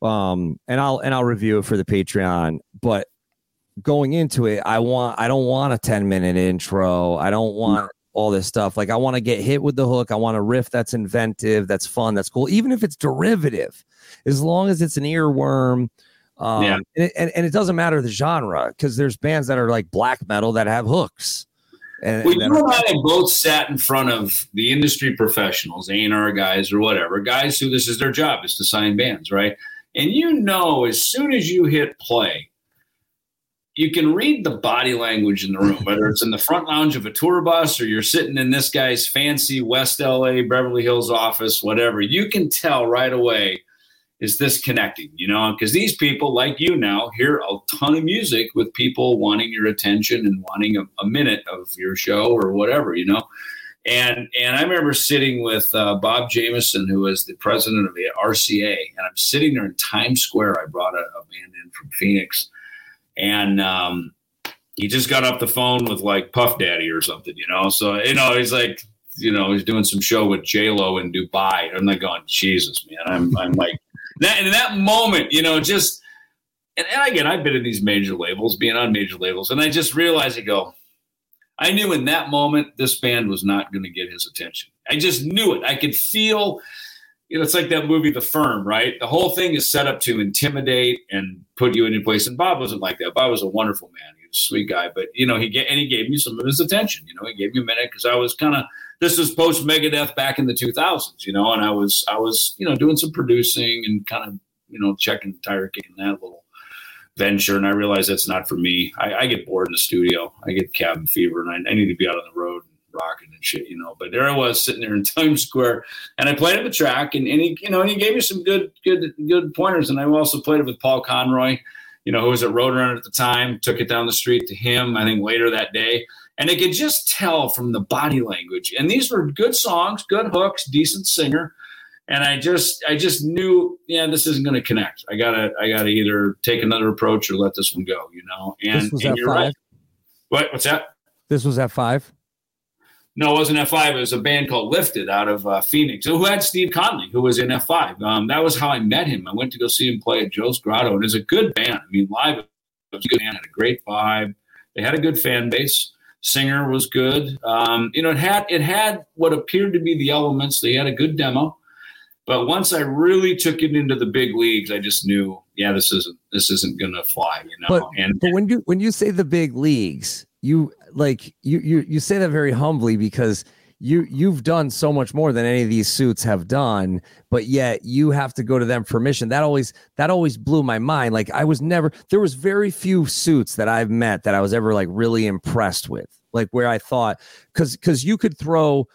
um and I'll and I'll review it for the Patreon. But going into it, I want I don't want a 10 minute intro. I don't want all this stuff. Like I want to get hit with the hook. I want a riff that's inventive, that's fun, that's cool, even if it's derivative, as long as it's an earworm. Um, yeah. and, and, and it doesn't matter the genre because there's bands that are like black metal that have hooks. And, well, you and I have both sat in front of the industry professionals, A&R guys or whatever, guys who this is their job is to sign bands, right? And you know, as soon as you hit play, you can read the body language in the room, whether it's in the front lounge of a tour bus or you're sitting in this guy's fancy West LA, Beverly Hills office, whatever. You can tell right away is this connecting? You know, because these people, like you now, hear a ton of music with people wanting your attention and wanting a, a minute of your show or whatever, you know. And and I remember sitting with uh, Bob Jamieson, who was the president of the RCA, and I'm sitting there in Times Square. I brought a, a band in from Phoenix, and um, he just got off the phone with like Puff Daddy or something, you know. So you know, he's like, you know, he's doing some show with J Lo in Dubai. I'm like going, Jesus, man. I'm I'm like that in that moment, you know, just and, and again, I've been in these major labels, being on major labels, and I just realized, I go, I knew in that moment this band was not going to get his attention. I just knew it. I could feel, it's like that movie, The Firm, right? The whole thing is set up to intimidate and put you in your place. And Bob wasn't like that. Bob was a wonderful man. He was a sweet guy, but you know, he get and he gave me some of his attention. You know, he gave me a minute because I was kind of this was post Megadeth back in the 2000s, you know, and I was I was you know doing some producing and kind of you know checking tire kicking that little venture, and I realized that's not for me. I, I, get bored in the studio. I get cabin fever, and I, I, need to be out on the road rocking and shit, you know. But there I was sitting there in Times Square, and I played at the track, and, and he, you know, and he gave me some good, good, good pointers. And I also played it with Paul Conroy, you know, who was at Roadrunner at the time. Took it down the street to him. I think later that day. And I could just tell from the body language. And these were good songs, good hooks, decent singer and I just I just knew yeah this isn't going to connect. I gotta I gotta either take another approach or let this one go. You know, and, this was and F5. Right. What what's that? This was F5. No, it wasn't F5. It was a band called Lifted out of uh, Phoenix, who had Steve Conley, who was in F5. Um, that was how I met him. I went to go see him play at Joe's Grotto, and it's a good band. I mean, live, it was a good band, had a great vibe. They had a good fan base. Singer was good. Um, you know, it had it had what appeared to be the elements. They had a good demo. But once I really took it into the big leagues, I just knew, yeah, this isn't this isn't gonna fly, you know. But, and but when you when you say the big leagues, you like you you you say that very humbly because you you've done so much more than any of these suits have done but yet you have to go to them for mission that always that always blew my mind. Like i was never there was very few suits that i've met that i was ever like really impressed with like where i thought because because you could throw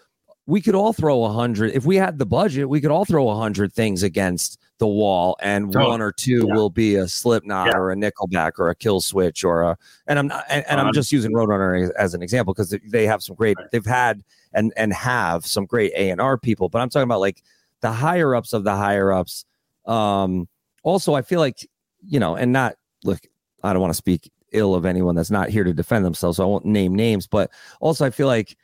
we could all throw a hundred if we had the budget we could all throw a hundred things against the wall and oh, one or two yeah. will be a slipknot yeah. or a nickelback or a Killswitch or a and i'm not, and, and i'm just using roadrunner as an example because they have some great they've had and and have some great a&r people but i'm talking about like the higher ups of the higher ups um also i feel like you know and not look i don't want to speak ill of anyone that's not here to defend themselves so i won't name names but also i feel like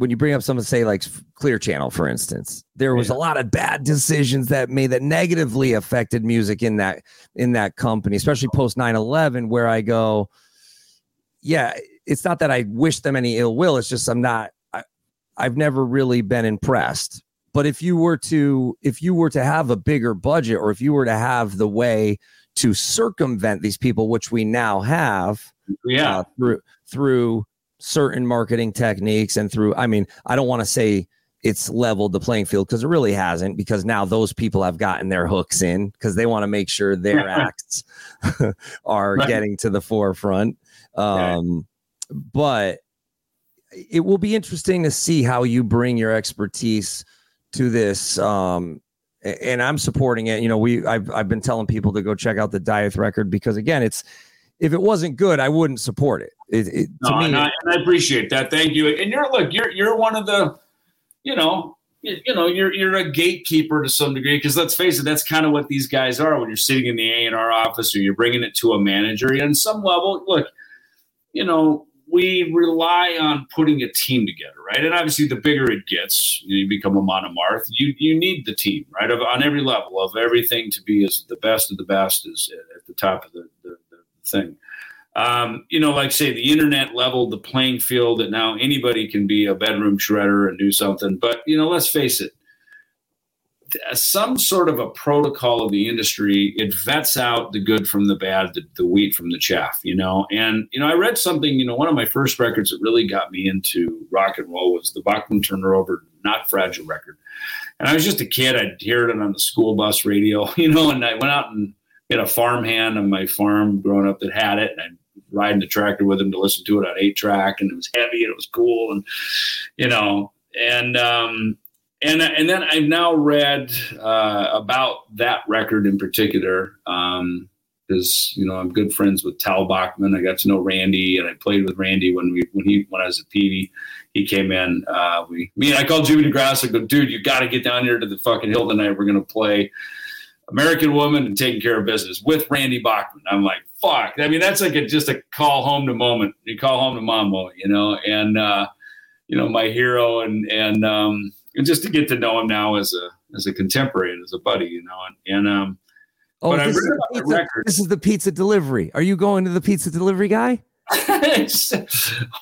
when you bring up someone say like clear channel for instance there was yeah. a lot of bad decisions that made that negatively affected music in that in that company especially post 9-11 where i go yeah it's not that i wish them any ill will it's just i'm not I, i've never really been impressed but if you were to if you were to have a bigger budget or if you were to have the way to circumvent these people which we now have yeah uh, through through certain marketing techniques and through i mean i don't want to say it's leveled the playing field because it really hasn't because now those people have gotten their hooks in because they want to make sure their acts are right. getting to the forefront. Um, but it will be interesting to see how you bring your expertise to this um, and i'm supporting it. You know we I've, I've been telling people to go check out the dieth record because again it's if it wasn't good i wouldn't support it it, it, no, me, and I, and I, appreciate that. Thank you. And you're look, you're you're one of the, you know, you, you know, you're you're a gatekeeper to some degree because let's face it, that's kind of what these guys are when you're sitting in the A and R office or you're bringing it to a manager. And some level, look, you know, we rely on putting a team together, right? And obviously, the bigger it gets, you, become a monomarth. You you need the team, right? Of, on every level of everything to be as the best of the best is at the top of the, the, the thing um, you know, like say the internet leveled the playing field that now anybody can be a bedroom shredder and do something. But you know, let's face it, some sort of a protocol of the industry it vets out the good from the bad, the, the wheat from the chaff. You know, and you know, I read something. You know, one of my first records that really got me into rock and roll was the Bachman Turner Over Not Fragile record. And I was just a kid. I'd hear it on the school bus radio, you know, and I went out and had a farmhand on my farm growing up that had it. And I'd riding the tractor with him to listen to it on eight track, and it was heavy and it was cool, and you know, and um, and and then I've now read uh, about that record in particular. Um, because you know I'm good friends with Tal Bachman. I got to know Randy, and I played with Randy when we when he when I was at Petey. He came in. Uh, we me and I called Jimmy DeGrasse. I go, dude, you got to get down here to the fucking hill tonight. We're gonna play American Woman and Taking Care of Business with Randy Bachman. I'm like, fuck. I mean, that's like a, just a call home to moment. You call home to mom moment, you know, and uh, you know my hero, and and um, and just to get to know him now as a as a contemporary and as a buddy, you know, and, and um Oh, I this is, the pizza, this is the pizza delivery. Are you going to the pizza delivery guy?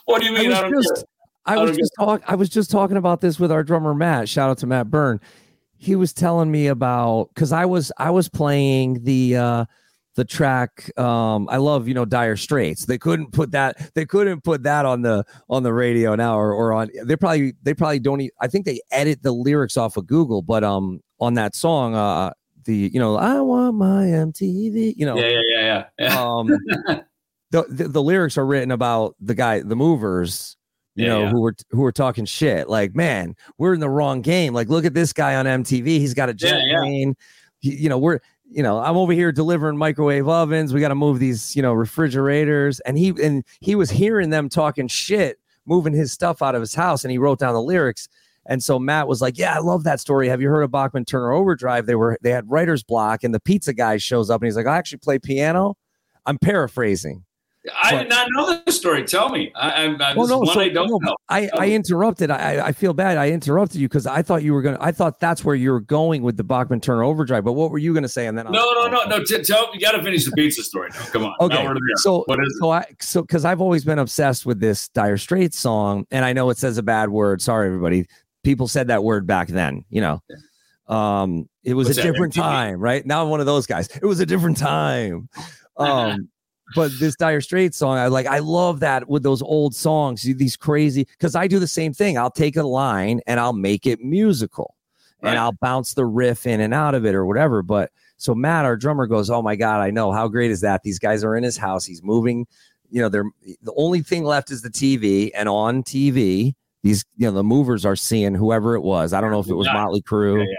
what do you mean? I, I was get just. I I was just talk, I was just talking about this with our drummer Matt. Shout out to Matt Byrne. He was telling me about because I was I was playing the uh the track um I love you know Dire Straits. They couldn't put that they couldn't put that on the on the radio now or, or on they probably they probably don't e- I think they edit the lyrics off of Google, but um on that song uh the you know I want my MTV you know Yeah, yeah, yeah, yeah. yeah. um the, the the lyrics are written about the guy the movers you Yeah, know yeah. who were who were talking shit like man we're in the wrong game like look at this guy on mtv he's got a jet Yeah, plane He- you know we're you know i'm over here delivering microwave ovens we got to move these you know refrigerators and he and he was hearing them talking shit moving his stuff out of his house and he wrote down the lyrics and so Matt was like, "Yeah, I love that story. Have you heard of Bachman Turner Overdrive? They were they had writer's block, and the pizza guy shows up, and he's like, I actually play piano. I'm paraphrasing. I did not know this story. Tell me. I, Well, no, one so- I don't no, know. I, I interrupted. I, I feel bad. I interrupted you because I thought you were gonna. I thought that's where you were going with the Bachman Turner Overdrive. But what were you gonna say? And then I'll- No, no, no, no. T- tell you got to finish the pizza story now. Come on. Okay, so what is so I so because I've always been obsessed with this Dire Straits song, and I know it says a bad word. Sorry, everybody. People said that word back then. You know, um, it was What's a different time, right? Now I'm one of those guys. It was a different time. Um, but this Dire Straits song, I like. I love that with those old songs, these crazy. Because I do the same thing. I'll take a line and I'll make it musical, Right. and I'll bounce the riff in and out of it or whatever. But so Matt, our drummer, goes, "Oh my god, I know how great is that? These guys are in his house. He's moving. You know, they're the only thing left is the TV, and on TV, these you know the movers are seeing whoever it was. I don't know if it was. Motley Crue." Yeah, yeah.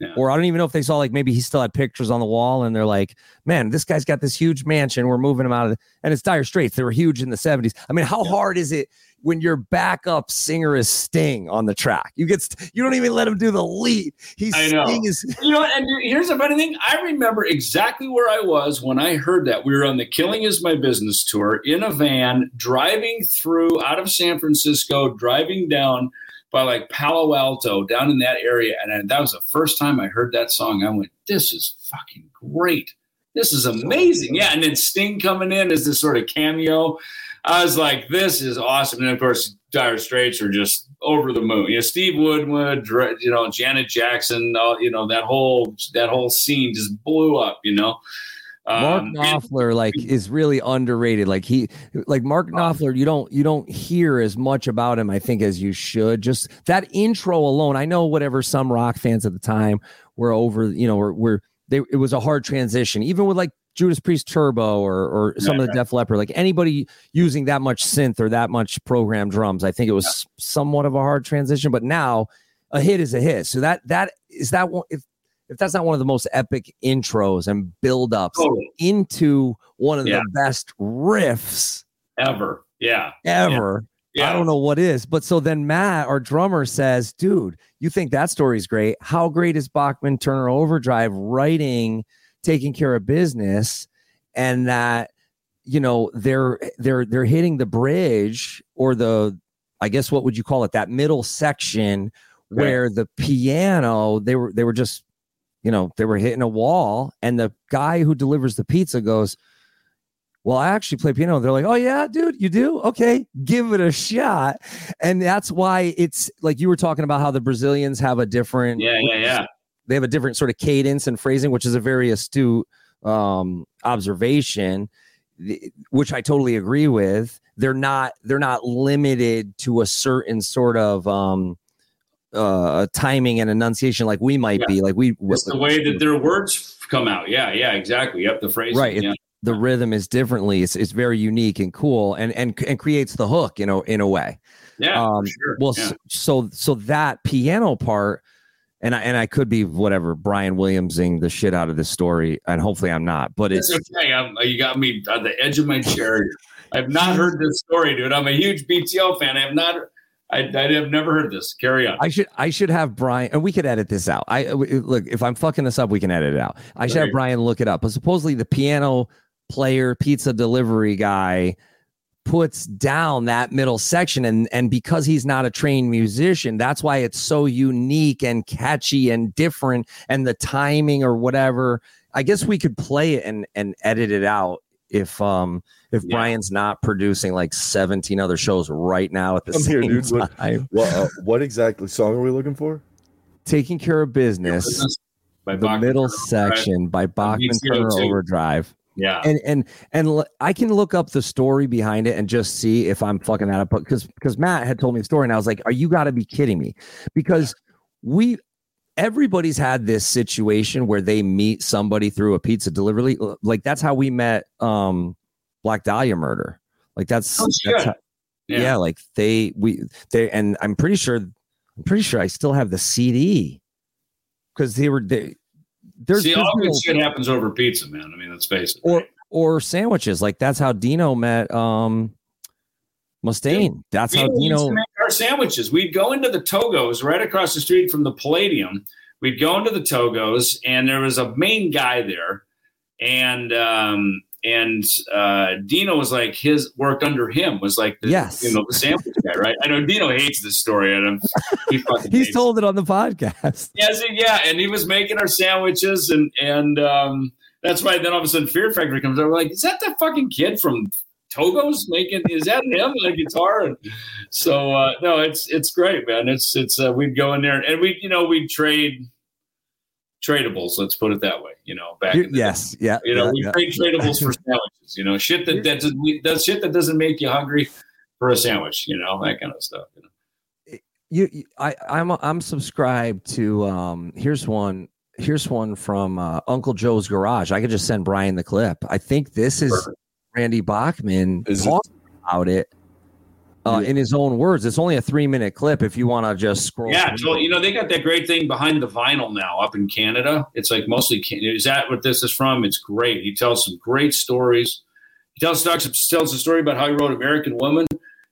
Yeah. Or I don't even know if they saw like maybe he still had pictures on the wall and they're like, man, this guy's got this huge mansion. We're moving him out of the, and it's Dire Straits. They were huge in the 70s. I mean, how hard is it when your backup singer is Sting on the track? You get st- you don't even let him do the lead. He's I know. Sting is You know? And here's the funny thing. I remember exactly where I was when I heard that. We were on the Killing Is My Business tour in a van, driving through out of San Francisco, driving down by like Palo Alto, down in that area. And I, that was the first time I heard that song. I went, this is fucking great. This is amazing. Yeah. And then Sting coming in as this sort of cameo. I was like, this is awesome. And of course, Dire Straits are just over the moon. You know, Steve Woodward, you know, Janet Jackson, you know, that whole that whole scene just blew up. You know, Um, and- Knopfler like is really underrated. Like he like Mark Knopfler, you don't you don't hear as much about him, I think, as you should. Just that intro alone. I know whatever some rock fans at the time were over, you know, were, were they it was a hard transition, even with like Judas Priest Turbo or or some Right, of the Def Leppard, like anybody using that much synth or that much programmed drums, I think it was somewhat of a hard transition. But now a hit is a hit. So that that is that one if if that's not one of the most epic intros and build-ups Totally. into one of Yeah. the best riffs ever. Yeah. ever. Yeah. I don't know what is, but so then Matt, our drummer, says, "Dude, you think that story's great? How great is Bachman Turner Overdrive writing, taking care of business, and that you know they're they're they're hitting the bridge or the, I guess what would you call it? That middle section Right. where the piano they were they were just, you know, they were hitting a wall, and the guy who delivers the pizza goes." well, I actually play piano. They're like, oh, yeah, dude, you do? Okay, give it a shot. And that's why it's like you were talking about how the Brazilians have a different, Yeah. Yeah. Yeah. they have a different sort of cadence and phrasing, which is a very astute um, observation, which I totally agree with. They're not, they're not limited to a certain sort of, um, uh timing and enunciation like we might Yeah. be like we It's the way that their words come out. Yeah. Yeah. Exactly. Yep. The phrase. Right. Yeah. the rhythm is differently. It's it's very unique and cool, and and and creates the hook in a in a way. Yeah. um, sure. Well, yeah. so so that piano part, and I and I could be whatever Brian Williamsing the shit out of this story, and hopefully I'm not. But it's It's okay. I'm, you got me on the edge of my chair. I've not heard this story, dude. I'm a huge BTO fan. I have not. I, I have never heard this. Carry on. I should I should have Brian, and we could edit this out. I look if I'm fucking this up, we can edit it out. I should have Brian look it up. But supposedly the piano player, pizza delivery guy puts down that middle section and and because he's not a trained musician that's why it's so unique and catchy and different and the timing or whatever i guess we could play it and and edit it out if um if Yeah. brian's not producing like 17 other shows right now at the I'm same here, dude. What- time What uh, what exactly song are we looking for? taking care of business By the Bachman middle Turner, right? section by bachman turner overdrive Yeah. and and and l- I can look up the story behind it and just see if I'm fucking that up. Because because Matt had told me the story and I was like, "Are you got to be kidding me?" Because we everybody's had this situation where they meet somebody through a pizza delivery. Like that's how we met um Black Dahlia murder. Like that's, Oh, that's how- yeah. Yeah. Like they we they and I'm pretty sure I'm pretty sure I still have the CD because they were they. There's, See, all good shit happens over pizza, man. I mean, let's face it. or or sandwiches. Like that's how Dino met um Mustaine. That's how We used Dino our sandwiches. We'd go into the Togos right across the street from the Palladium. We'd go into the Togos, and there was a main guy there, and um, and uh, Dino was like his work under him was like the, Yes. you know the sandwich guy, right? I know Dino hates this story, and I'm, he fucking he's told it on the podcast. Yes, yeah, and he was making our sandwiches, and and um, that's why then all of a sudden Fear Factory comes. We're like, is that that fucking kid from Togo's making? Is that him on a guitar? And so uh, no, it's it's great, man. It's it's uh, we'd go in there and we you know we'd trade tradables. Let's put it that way. You know, back in the yes, yeah. you know, yeah, we yeah. trade tradables for sandwiches. You know, shit that that does, shit that doesn't make you hungry for a sandwich. You know, that kind of stuff. You know? you, you- I I'm I'm subscribed to um here's one here's one from uh, Uncle Joe's garage. I could just send Brian the clip. I think this is Perfect. Randy Bachman Is it- talking about it uh, Yeah. in his own words. It's only a three minute clip if you want to just scroll. Yeah, so you know they got that great thing behind the vinyl now up in Canada. It's like mostly Can- is that what this is from? It's great. He tells some great stories. He tells talks tells a story about how he wrote American Woman.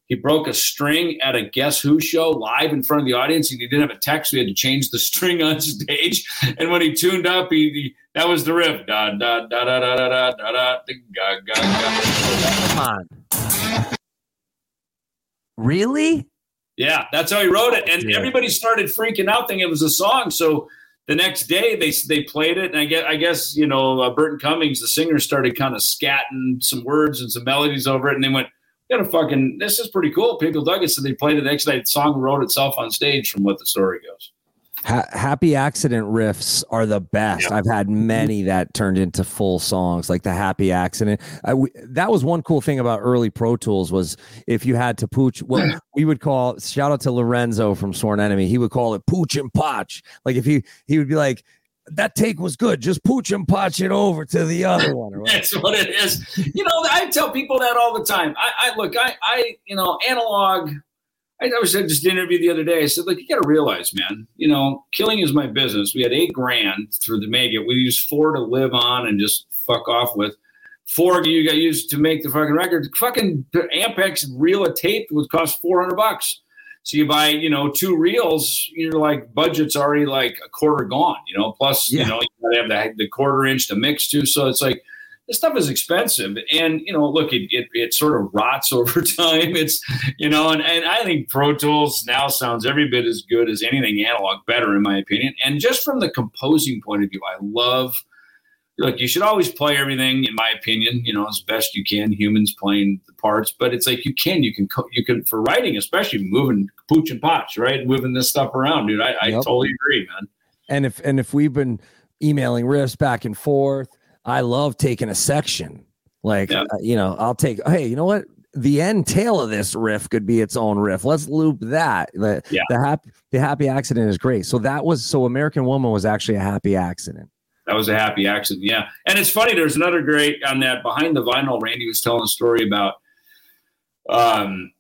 He broke a string at a Guess Who show live in front of the audience, and he didn't have a text. We had to change the string on stage. And when he tuned up, he, he that was the riff. Da da da da da da da da da. Come on. Really? Yeah, that's how he wrote it, and Yeah. everybody started freaking out, thinking it was a song. So the next day they they played it, and I guess I guess you know uh, Burton Cummings, the singer, started kind of scatting some words and some melodies over it, and they went, "We "Got a fucking this is pretty cool." People dug it, so they played it the next night. The song wrote itself on stage, from what the story goes. Ha- happy accident riffs are the best. I've had mm-hmm. many that turned into full songs, like the happy accident. I that was one cool thing about early Pro Tools was if you had to pooch, what we would call. Shout out to Lorenzo from Sworn Enemy. He would call it pooch and potch. Like if he he would be like. That take was good. Just pooch and potch it over to the other one. That's what it is. You know, I tell people that all the time. I, I look, I, I, you know, analog. I, was at just an interview the other day. I said, look, you got to realize, man. You know, killing is my business. We had eight grand through the make it. We used four to live on and just fuck off with. Four you got used to make the fucking record. Fucking Ampex reel of tape would cost four hundred bucks. So you buy, you know, two reels, you're like budget's already like a quarter gone, you know. Plus, Yeah. you know, you gotta have the, the quarter inch to mix to. So it's like this stuff is expensive. And, you know, look, it, it, it sort of rots over time. It's, you know, and, and I think Pro Tools now sounds every bit as good as anything analog, better in my opinion. And just from the composing point of view, I love look, you should always play everything, in my opinion, you know, as best you can. Humans playing the parts, but it's like you can, you can, co- you can for writing, especially moving pooch and potch, right? Moving this stuff around, dude. I, I Yep. totally agree, man. And if and if we've been emailing riffs back and forth, I love taking a section. Like Yeah. uh, you know, I'll take. Hey, you know what? The end tail of this riff could be its own riff. Let's loop that. The, Yeah. the happy the happy accident is great. So that was so American Woman was actually a happy accident. That was a happy accident. Yeah. And it's funny, there's another great on that behind the vinyl. Randy was telling a story about um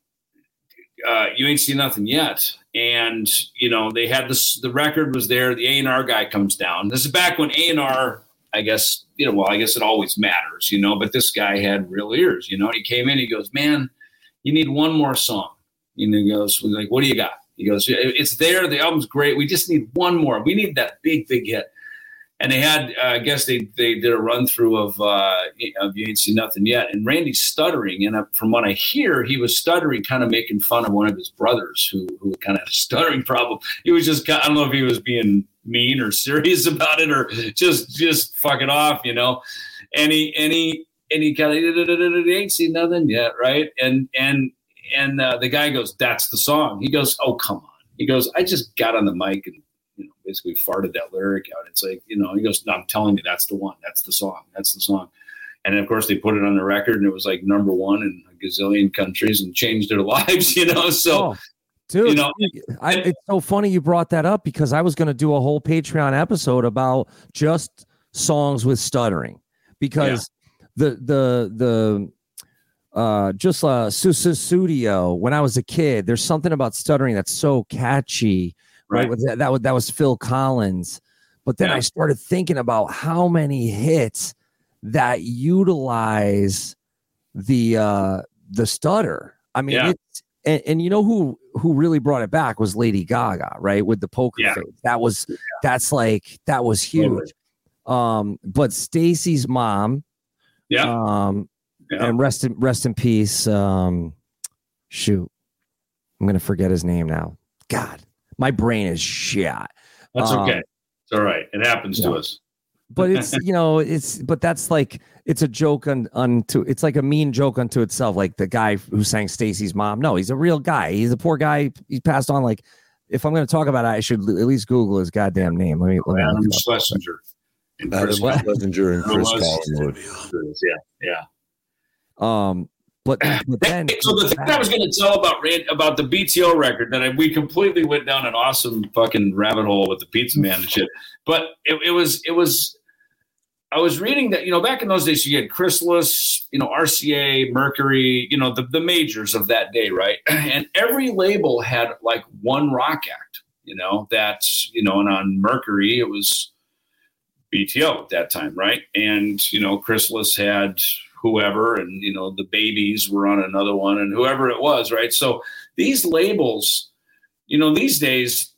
uh, you ain't seen nothing yet. And you know they had this. The record was there. The A and R guy comes down. This is back when A and R, I guess you know. Well, I guess it always matters, you know. But this guy had real ears, you know. He came in. He goes, "Man, you need one more song." And he goes, "Like, what do you got?" He goes, "It's there. The album's great. We just need one more. We need that big, big hit." and they had uh, I guess they they did a run through of uh, of you ain't seen nothing yet, and Randy's stuttering, and uh, from what I hear, he was stuttering, kind of making fun of one of his brothers who who kind of had a stuttering problem. He was just I don't know if he was being mean or serious about it or just just fucking off, you know, he he and he kind of ain't seen nothing yet, right? And and and uh, the guy goes, "That's the song." He goes, "Oh come on." He goes, "I just got on the mic and." you know, basically farted that lyric out. It's like, you know, he goes, no, I'm telling you, that's the one. That's the song. That's the song. And of course, they put it on the record and it was like number one in a gazillion countries and changed their lives, you know? So, Oh, dude, you know, I, it's so funny you brought that up because I was going to do a whole Patreon episode about just songs with stuttering because the the the uh just uh Sussudio when I was a kid there's something about stuttering that's so catchy right, Right. That, that was that was Phil Collins but then Yeah. I started thinking about how many hits that utilize the uh the stutter I mean Yeah. it's and, and you know who who really brought it back was Lady Gaga, right? With the poker Yeah. face. That was that's like that was huge. Um, but Stacy's mom, yeah. um, Yeah. and rest in rest in peace. Um, shoot, I'm gonna forget his name now. God, my brain is shot. That's um, okay. It's all right. It happens to us. But it's you know it's but that's like it's a joke on unto it's like a mean joke unto itself. Like the guy who sang Stacy's mom. No, he's a real guy. He's a poor guy. He passed on. Like if I'm gonna talk about it, I should at least Google his goddamn name. Let me. Let me Adam look. Schlesinger. And Adam Chris What? Schlesinger and Chris Was- Collingwood. Yeah, yeah. Um, but but then so the thing I was going to tell about Rand, about the BTO record that I, we completely went down an awesome fucking rabbit hole with the Pizza Man and shit. But it, it was it was I was reading that you know back in those days you had Chrysalis, you know RCA, Mercury, you know the the majors of that day, right? And every label had like one rock act, you know that's you know and on Mercury it was BTO at that time, right? And you know Chrysalis had whoever and you know the babies were on another one and whoever it was right so these labels you know these days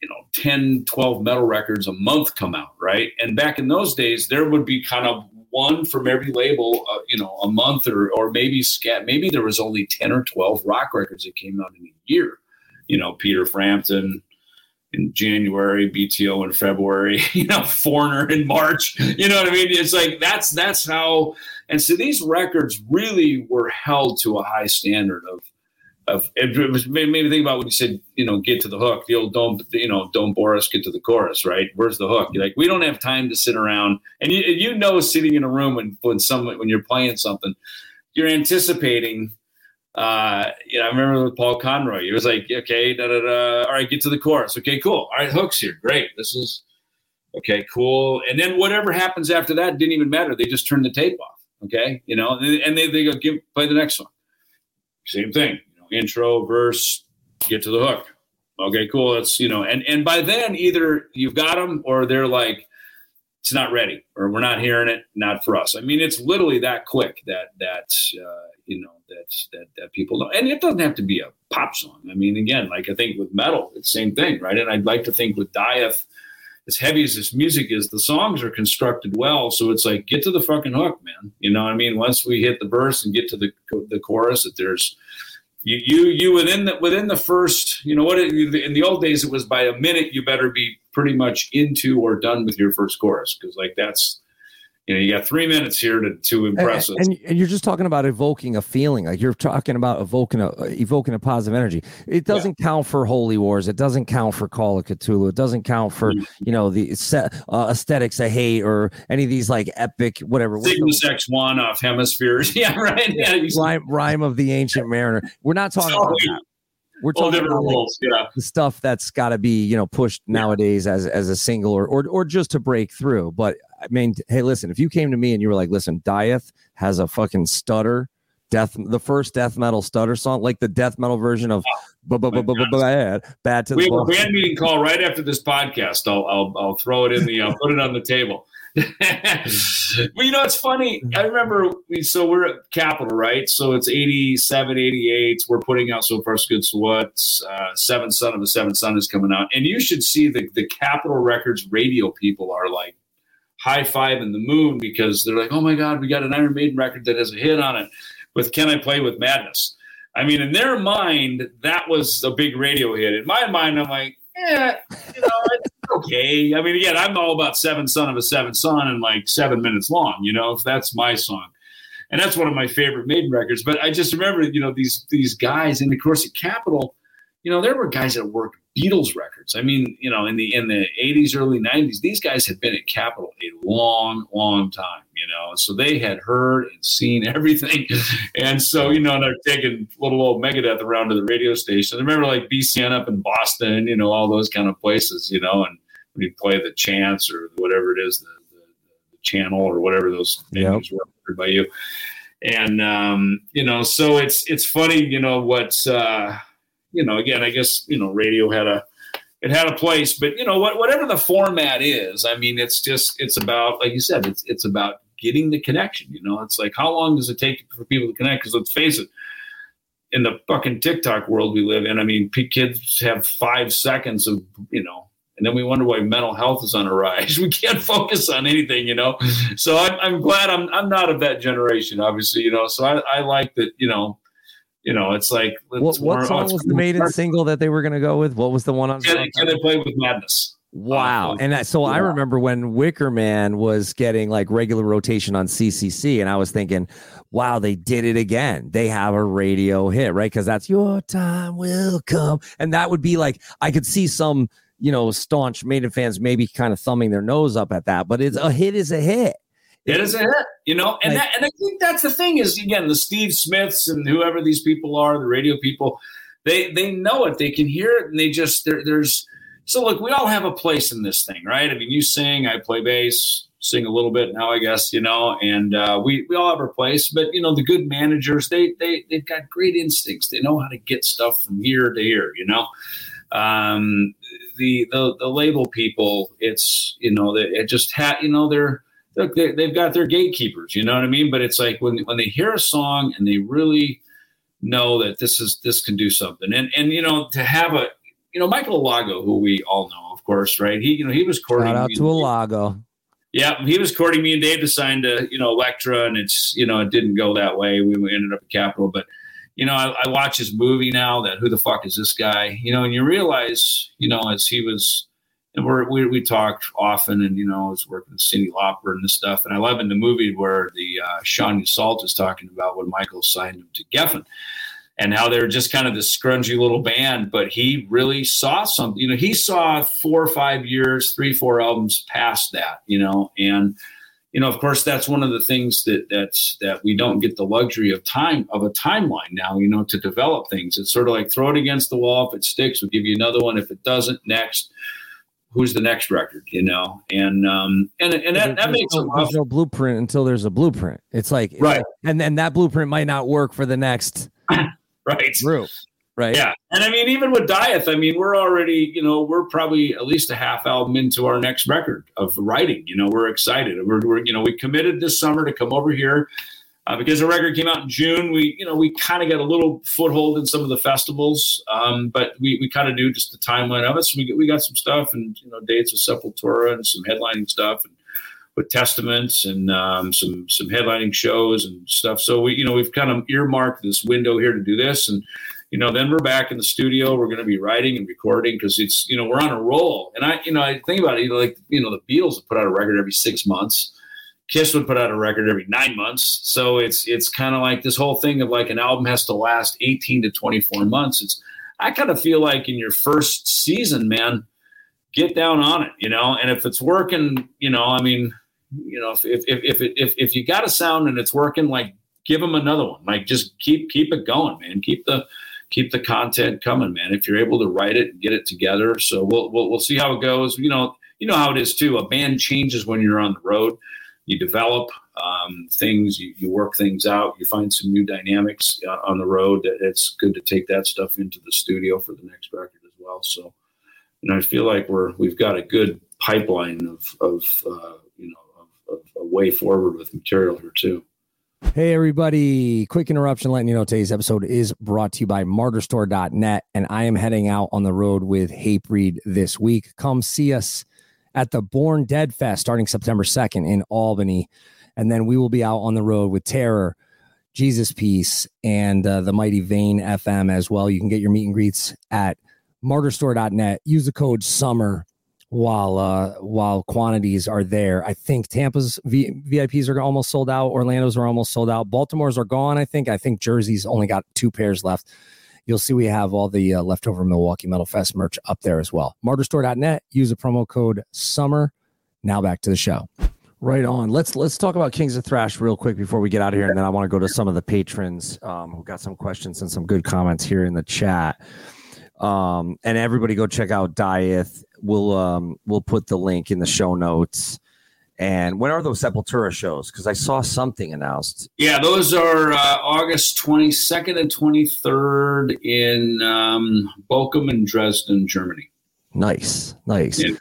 you know 10 12 metal records a month come out right and back in those days there would be kind of one from every label uh, you know a month or or maybe scat maybe there was only 10 or 12 rock records that came out in a year you know peter frampton in January, BTO in February, you know, Foreigner in March. You know what I mean? It's like that's that's how and so these records really were held to a high standard of of it was made me think about when you said, you know, get to the hook, the old don't you know, don't bore us, get to the chorus, right? Where's the hook? You're like, we don't have time to sit around and you you know sitting in a room when when someone when you're playing something, you're anticipating uh, you know, I remember with Paul Conroy, he was like, okay, da, da, da. all right, get to the chorus. Okay, cool. All right, hooks here. Great. This is okay, cool. And then whatever happens after that didn't even matter. They just turned the tape off. Okay, you know, and, and they, they go, give, play the next one. Same thing, intro, verse, get to the hook. Okay, cool. That's, you know, and, and by then either you've got them or they're like, it's not ready or we're not hearing it, not for us. I mean, it's literally that quick that, that, uh, you know, that, that, that people know. And it doesn't have to be a pop song. I mean, again, like I think with metal, it's the same thing, right? And I'd like to think with Dieth, as heavy as this music is, the songs are constructed well. So it's like, get to the fucking hook, man. You know what I mean? Once we hit the verse and get to the, the chorus, that there's, you, you, you within the, within the first, you know what, it, in the old days, it was by a minute, you better be pretty much into or done with your first chorus. Cause like that's, you know, you got three minutes here to, to impress and, us. and, and you're just talking about evoking a feeling like you're talking about evoking a evoking a positive energy. It doesn't count for holy wars. It doesn't count for call of cthulhu. It doesn't count for Mm-hmm. you know the set, uh, aesthetics of hate or any of these like epic whatever. Cygnus X one off hemispheres. Yeah, right. Yeah, rhyme, rhyme of the ancient mariner. We're not talking about that we're talking about like. Yeah. the stuff that's got to be you know pushed nowadays as as a single or, or or just to break through but i mean hey listen if you came to me and you were like listen dieth has a fucking stutter death the first death metal stutter song, like the death metal version of Oh, bad bad to We the have a band meeting call right after this podcast. I'll I'll, I'll throw it in the I'll put it on the table. well, you know, it's funny. I remember we so we're at Capitol, right? So it's 87, 88. We're putting out so far so good. So what's uh, Seven Son of a Seven Son is coming out, and you should see the the Capitol Records radio people are like high five in the moon because they're like, oh my god, we got an Iron Maiden record that has a hit on it with "Can I Play with Madness." I mean, in their mind, that was a big radio hit. In my mind, I'm like, yeah, you know, okay. I mean, again, I'm all about Seven Son of a Seven Son and like seven minutes long, you know, if that's my song. And that's one of my favorite Maiden records. But I just remember, you know, these these guys, and of course at Capitol, you know, there were guys that worked Beatles records. I mean, you know, in the in the 80s, early 90s, these guys had been at Capitol a long, long time, you know. So they had heard and seen everything. And so, you know, and they're taking little old Megadeth around to the radio station. I remember like BCN up in Boston, you know, all those kind of places, you know, and we play the chance or whatever it is, the, the, the channel or whatever those Yep. names were heard by you. And um, you know, so it's it's funny, you know, what's uh you know, again, I guess, you know, radio had a it had a place, but you know, what whatever the format is, I mean, it's just it's about like you said, it's it's about getting the connection, you know. It's like how long does it take for people to connect? Because let's face it, in the fucking TikTok world we live in, I mean, kids have five seconds of, you know, and then we wonder why mental health is on a rise. We can't focus on anything, you know. So I'm, I'm glad I'm I'm not of that generation, obviously, you know. So I, I like that, you know, you know, it's like What, it's more- what oh, song was the maiden single that they were going to go with? What was the one on? Can, they- can they play with madness? Wow. And that, so I remember when Wicker Man was getting like regular rotation on CCC, and I was thinking, wow, they did it again. They have a radio hit, right? Because that's your time will come. And that would be like, I could see some, you know, staunch Maiden fans maybe kind of thumbing their nose up at that, but it's a hit is a hit. It is a hit, you know, and Like- that, and I think that's the thing is again the Steve Smiths and whoever these people are, the radio people, they they know it, they can hear it, and they just there, there's so look, we all have a place in this thing, right? I mean, you sing, I play bass, sing a little bit now, I guess, you know, and uh, we we all have our place, but you know, the good managers, they they they've got great instincts, they know how to get stuff from here to here, you know. Um, the the the label people, it's you know, they it just had you know they're look, they, they've got their gatekeepers, you know what I mean? But it's like when when they hear a song and they really know that this is this can do something, and and you know to have a you know Michael Alago, who we all know, of course, right? He you know he was courting Shout out me- to Alago. yeah, he was courting me and Dave to sign to you know Elektra, and it's you know it didn't go that way. We ended up at Capitol, but you know I, I watch his movie now. That who the fuck is this guy? You know, and you realize you know as he was, and we we talked often, and you know I was working with Cyndi Lauper and this stuff, and I love in the movie where the uh, Sean Yseult is talking about when Michael signed him to Geffen. And how they were just kind of this scrungy little band, but he really saw something. You know, he saw four or five years, three, four albums past that. You know, and you know, of course, that's one of the things that that's that we don't get the luxury of time of a timeline now. You know, to develop things, it's sort of like throw it against the wall. If it sticks, we'll give you another one. If it doesn't, next. Who's the next record? You know, and um, and and that, that makes no, there's no blueprint until there's a blueprint. It's like Right. and then that blueprint might not work for the next right? group, right? Yeah, and I mean, even with Dieth, I mean, we're already, you know, we're probably at least a half album into our next record of writing. You know, we're excited. We're, we're you know, we committed this summer to come over here uh, because the record came out in June. We, you know, we kind of got a little foothold in some of the festivals, um, but we, we kind of knew just the timeline of it. So we we got some stuff and you know dates with Sepultura and some headlining stuff and with Testaments and um, some some headlining shows and stuff. So we, you know, we've kind of earmarked this window here to do this and you know, then we're back in the studio. We're going to be writing and recording because it's, you know, we're on a roll. And I, you know, I think about it, you know, like, you know, the Beatles would put out a record every six months. Kiss would put out a record every nine months. So it's, it's kind of like this whole thing of like an album has to last 18 to 24 months. It's, I kind of feel like in your first season, man, get down on it, you know, and if it's working, you know, I mean, you know, if, if, if, it- if, if you got a sound and it's working, like give them another one, like just keep, keep it going, man. Keep the, keep the content coming, man. If you're able to write it and get it together, so we'll we'll, we'll see how it goes. You know, you know how it is too. A band changes when you're on the road. You develop. um, things. You, you work things out. You find some new dynamics uh, on the road. That it's good to take that stuff into the studio for the next record as well. So, know, I feel like we're we've got a good pipeline of of uh, you know of, of a way forward with material here too. Hey, everybody. Quick interruption letting you know today's episode is brought to you by martyrstore.net. And I am heading out on the road with Hatebreed this week. Come see us at the Born Dead Fest starting September 2nd in Albany. And then we will be out on the road with Terror, Jesus Piece, and uh, the Mighty Vein FM as well. You can get your meet and greets at martyrstore.net. Use the code SUMMER while uh while quantities are there. I think Tampa's v- VIPs are almost sold out. Orlando's are almost sold out. Baltimore's are gone. I think. I think Jersey's only got two pairs left. You'll see we have all the uh, leftover Milwaukee Metal Fest merch up there as well. Martyrstore.net. Use the promo code SUMMER. Now back to the show. Right on. Let's let's talk about Kings of Thrash real quick before we get out of here, and then I want to go to some of the patrons um, who got some questions and some good comments here in the chat. Um, and everybody go check out Dieth. We'll um, we'll put the link in the show notes. And when are those Sepultura shows? Because I saw something announced. Yeah, those are uh, August 22nd and 23rd in um, Bochum and Dresden, Germany. Nice, nice. Yeah.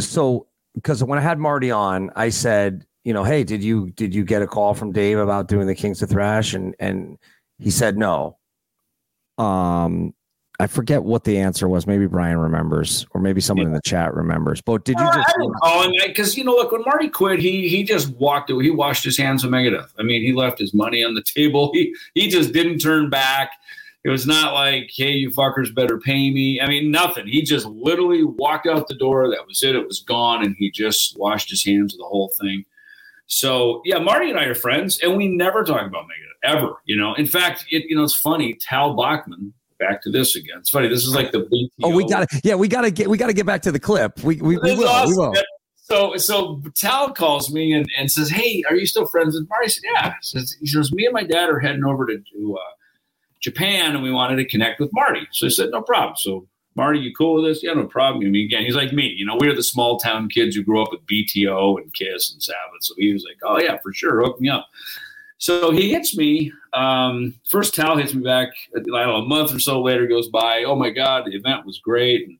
So, because when I had Marty on, I said, you know, hey, did you did you get a call from Dave about doing the Kings of Thrash? And and he said no. Um, I forget what the answer was. Maybe Brian remembers, or maybe someone in the chat remembers. But did you Well, just? I didn't call him because you know, look, when Marty quit, he he just walked away. He washed his hands of Megadeth. I mean, he left his money on the table. He he just didn't turn back. It was not like, hey, you fuckers better pay me. I mean, nothing. He just literally walked out the door. That was it. It was gone, and he just washed his hands of the whole thing. So yeah, Marty and I are friends, and we never talk about Megadeth ever. You know, in fact, it you know it's funny. Tal Bachman. Back to this again. It's funny. This is like the BTO. Oh, we got to. Yeah, we got to get. We got to get back to the clip. We we, we will. awesome. We will. So so Tal calls me and, and says, "Hey, are you still friends with Marty?" I said, "Yeah." Says, he says, "Me and my dad are heading over to, to uh, Japan, and we wanted to connect with Marty." So I said, "No problem." So Marty, you cool with this? Yeah, no problem. I mean, again, he's like me. You know, we're the small town kids who grew up with BTO and Kiss and Sabbath. So he was like, "Oh yeah, for sure, hook me up." So he hits me. Um, first, Tal hits me back. I don't know, a month or so later goes by. Oh my God, the event was great. And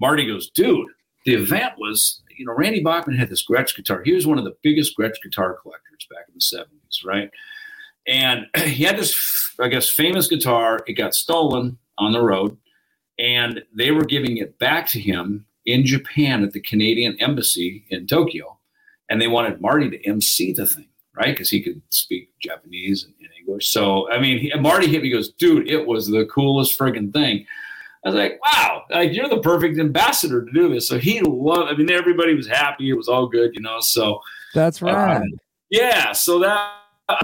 Marty goes, dude, the event was, you know, Randy Bachman had this Gretsch guitar. He was one of the biggest Gretsch guitar collectors back in the 70s, right? And he had this, I guess, famous guitar. It got stolen on the road, and they were giving it back to him in Japan at the Canadian Embassy in Tokyo. And they wanted Marty to MC the thing right? Because he could speak Japanese and, and English. So, I mean, he, Marty hit me, goes, dude, it was the coolest friggin' thing. I was like, wow, like you're the perfect ambassador to do this. So he loved, I mean, everybody was happy. It was all good, you know? So That's right. um, yeah, so that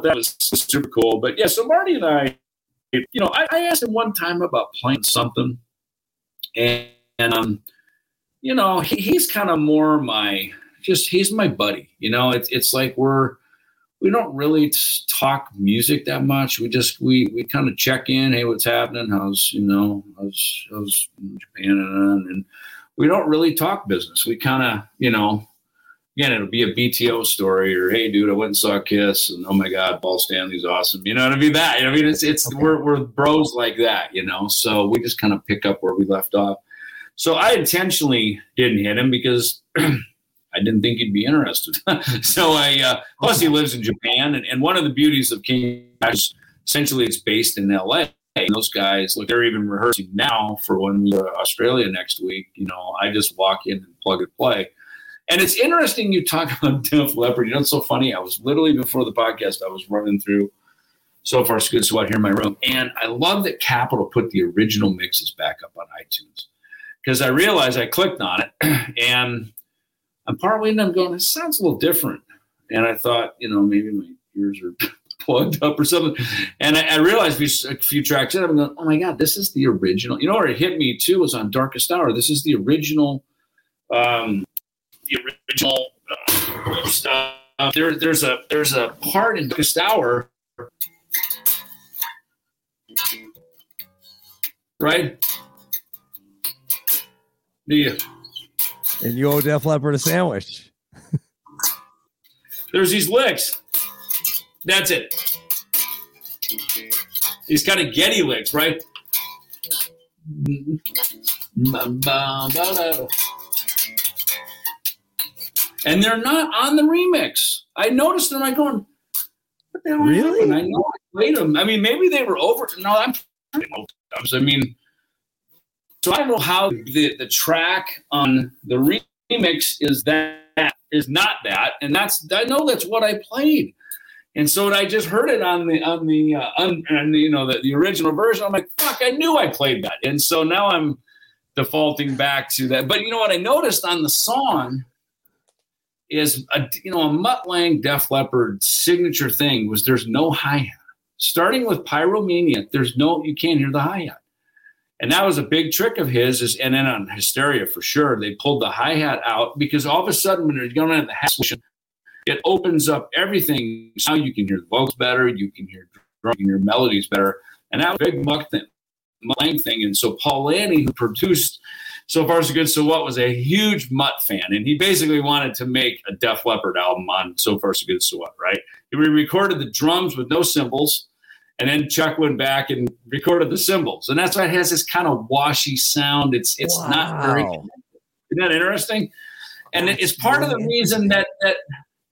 that was super cool. But yeah, so Marty and I, you know, I, I asked him one time about playing something, and, and um, you know, he, he's kind of more my just he's my buddy. You know, it's it's like we're we don't really talk music that much. We just we we kind of check in. Hey, what's happening? How's you know how's how's Japan and, and we don't really talk business. We kind of you know again, it'll be a BTO story or hey, dude, I went and saw Kiss, and oh my God, Paul Stanley's awesome. You know what I mean? That I mean, it's it's we're we're bros like that, you know. So we just kind of pick up where we left off. So I intentionally didn't hit him because I didn't think he'd be interested. so I uh, plus he lives in Japan, and, and one of the beauties of King is essentially it's based in L.A. And those guys, look, they're even rehearsing now for when we go to Australia next week. You know, I just walk in and plug and play. And it's interesting you talk about Def Leppard. You know, it's so funny. I was literally before the podcast, I was running through So Far So Good So What here in my room. And I love that Capitol put the original mixes back up on iTunes because I realized I clicked on it and I'm partway and I'm going, this sounds a little different. And I thought, you know, maybe my ears are plugged up or something. And I, I realized a few tracks in, I'm going, oh my God, this is the original. You know where it hit me too was on Darkest Hour. This is the original um, the original uh, stuff. There, there's a there's a part in Darkest Hour, right? Do you? And you owe Def Leppard a sandwich. There's these licks. That's it. He's kind of Getty licks, right? And they're not on the remix. I noticed them. I going, what the hell Really? happened? I know I played them. I mean, maybe they were over. No, I'm. I mean, so I don't know how the, the track on the remix is that is not that, and that's I know that's what I played. And so when I just heard it on the on the uh, on, on the, you know the, the original version, I'm like, fuck, I knew I played that. And so now I'm defaulting back to that. But you know what I noticed on the song is a you know a Mutt Lange Def Leppard signature thing was there's no hi hat. Starting with Pyromania, there's no you can't hear the hi hat. And that was a big trick of his, is and then on Hysteria for sure, they pulled the hi hat out because all of a sudden when they're going in the switch, it opens up everything. Now you can hear the vocals better, you can hear drum, you can hear melodies better, and that was a big muck thing, thing. And so Paul Lani, who produced So Far So Good So What, was a huge Mutt fan, and he basically wanted to make a Def Leppard album on So Far So Good So What. Right? He recorded the drums with no cymbals. And then Chuck went back and recorded the cymbals, and that's why it has this kind of washy sound. It's it's not very. Isn't that interesting? And it's part of the reason that that.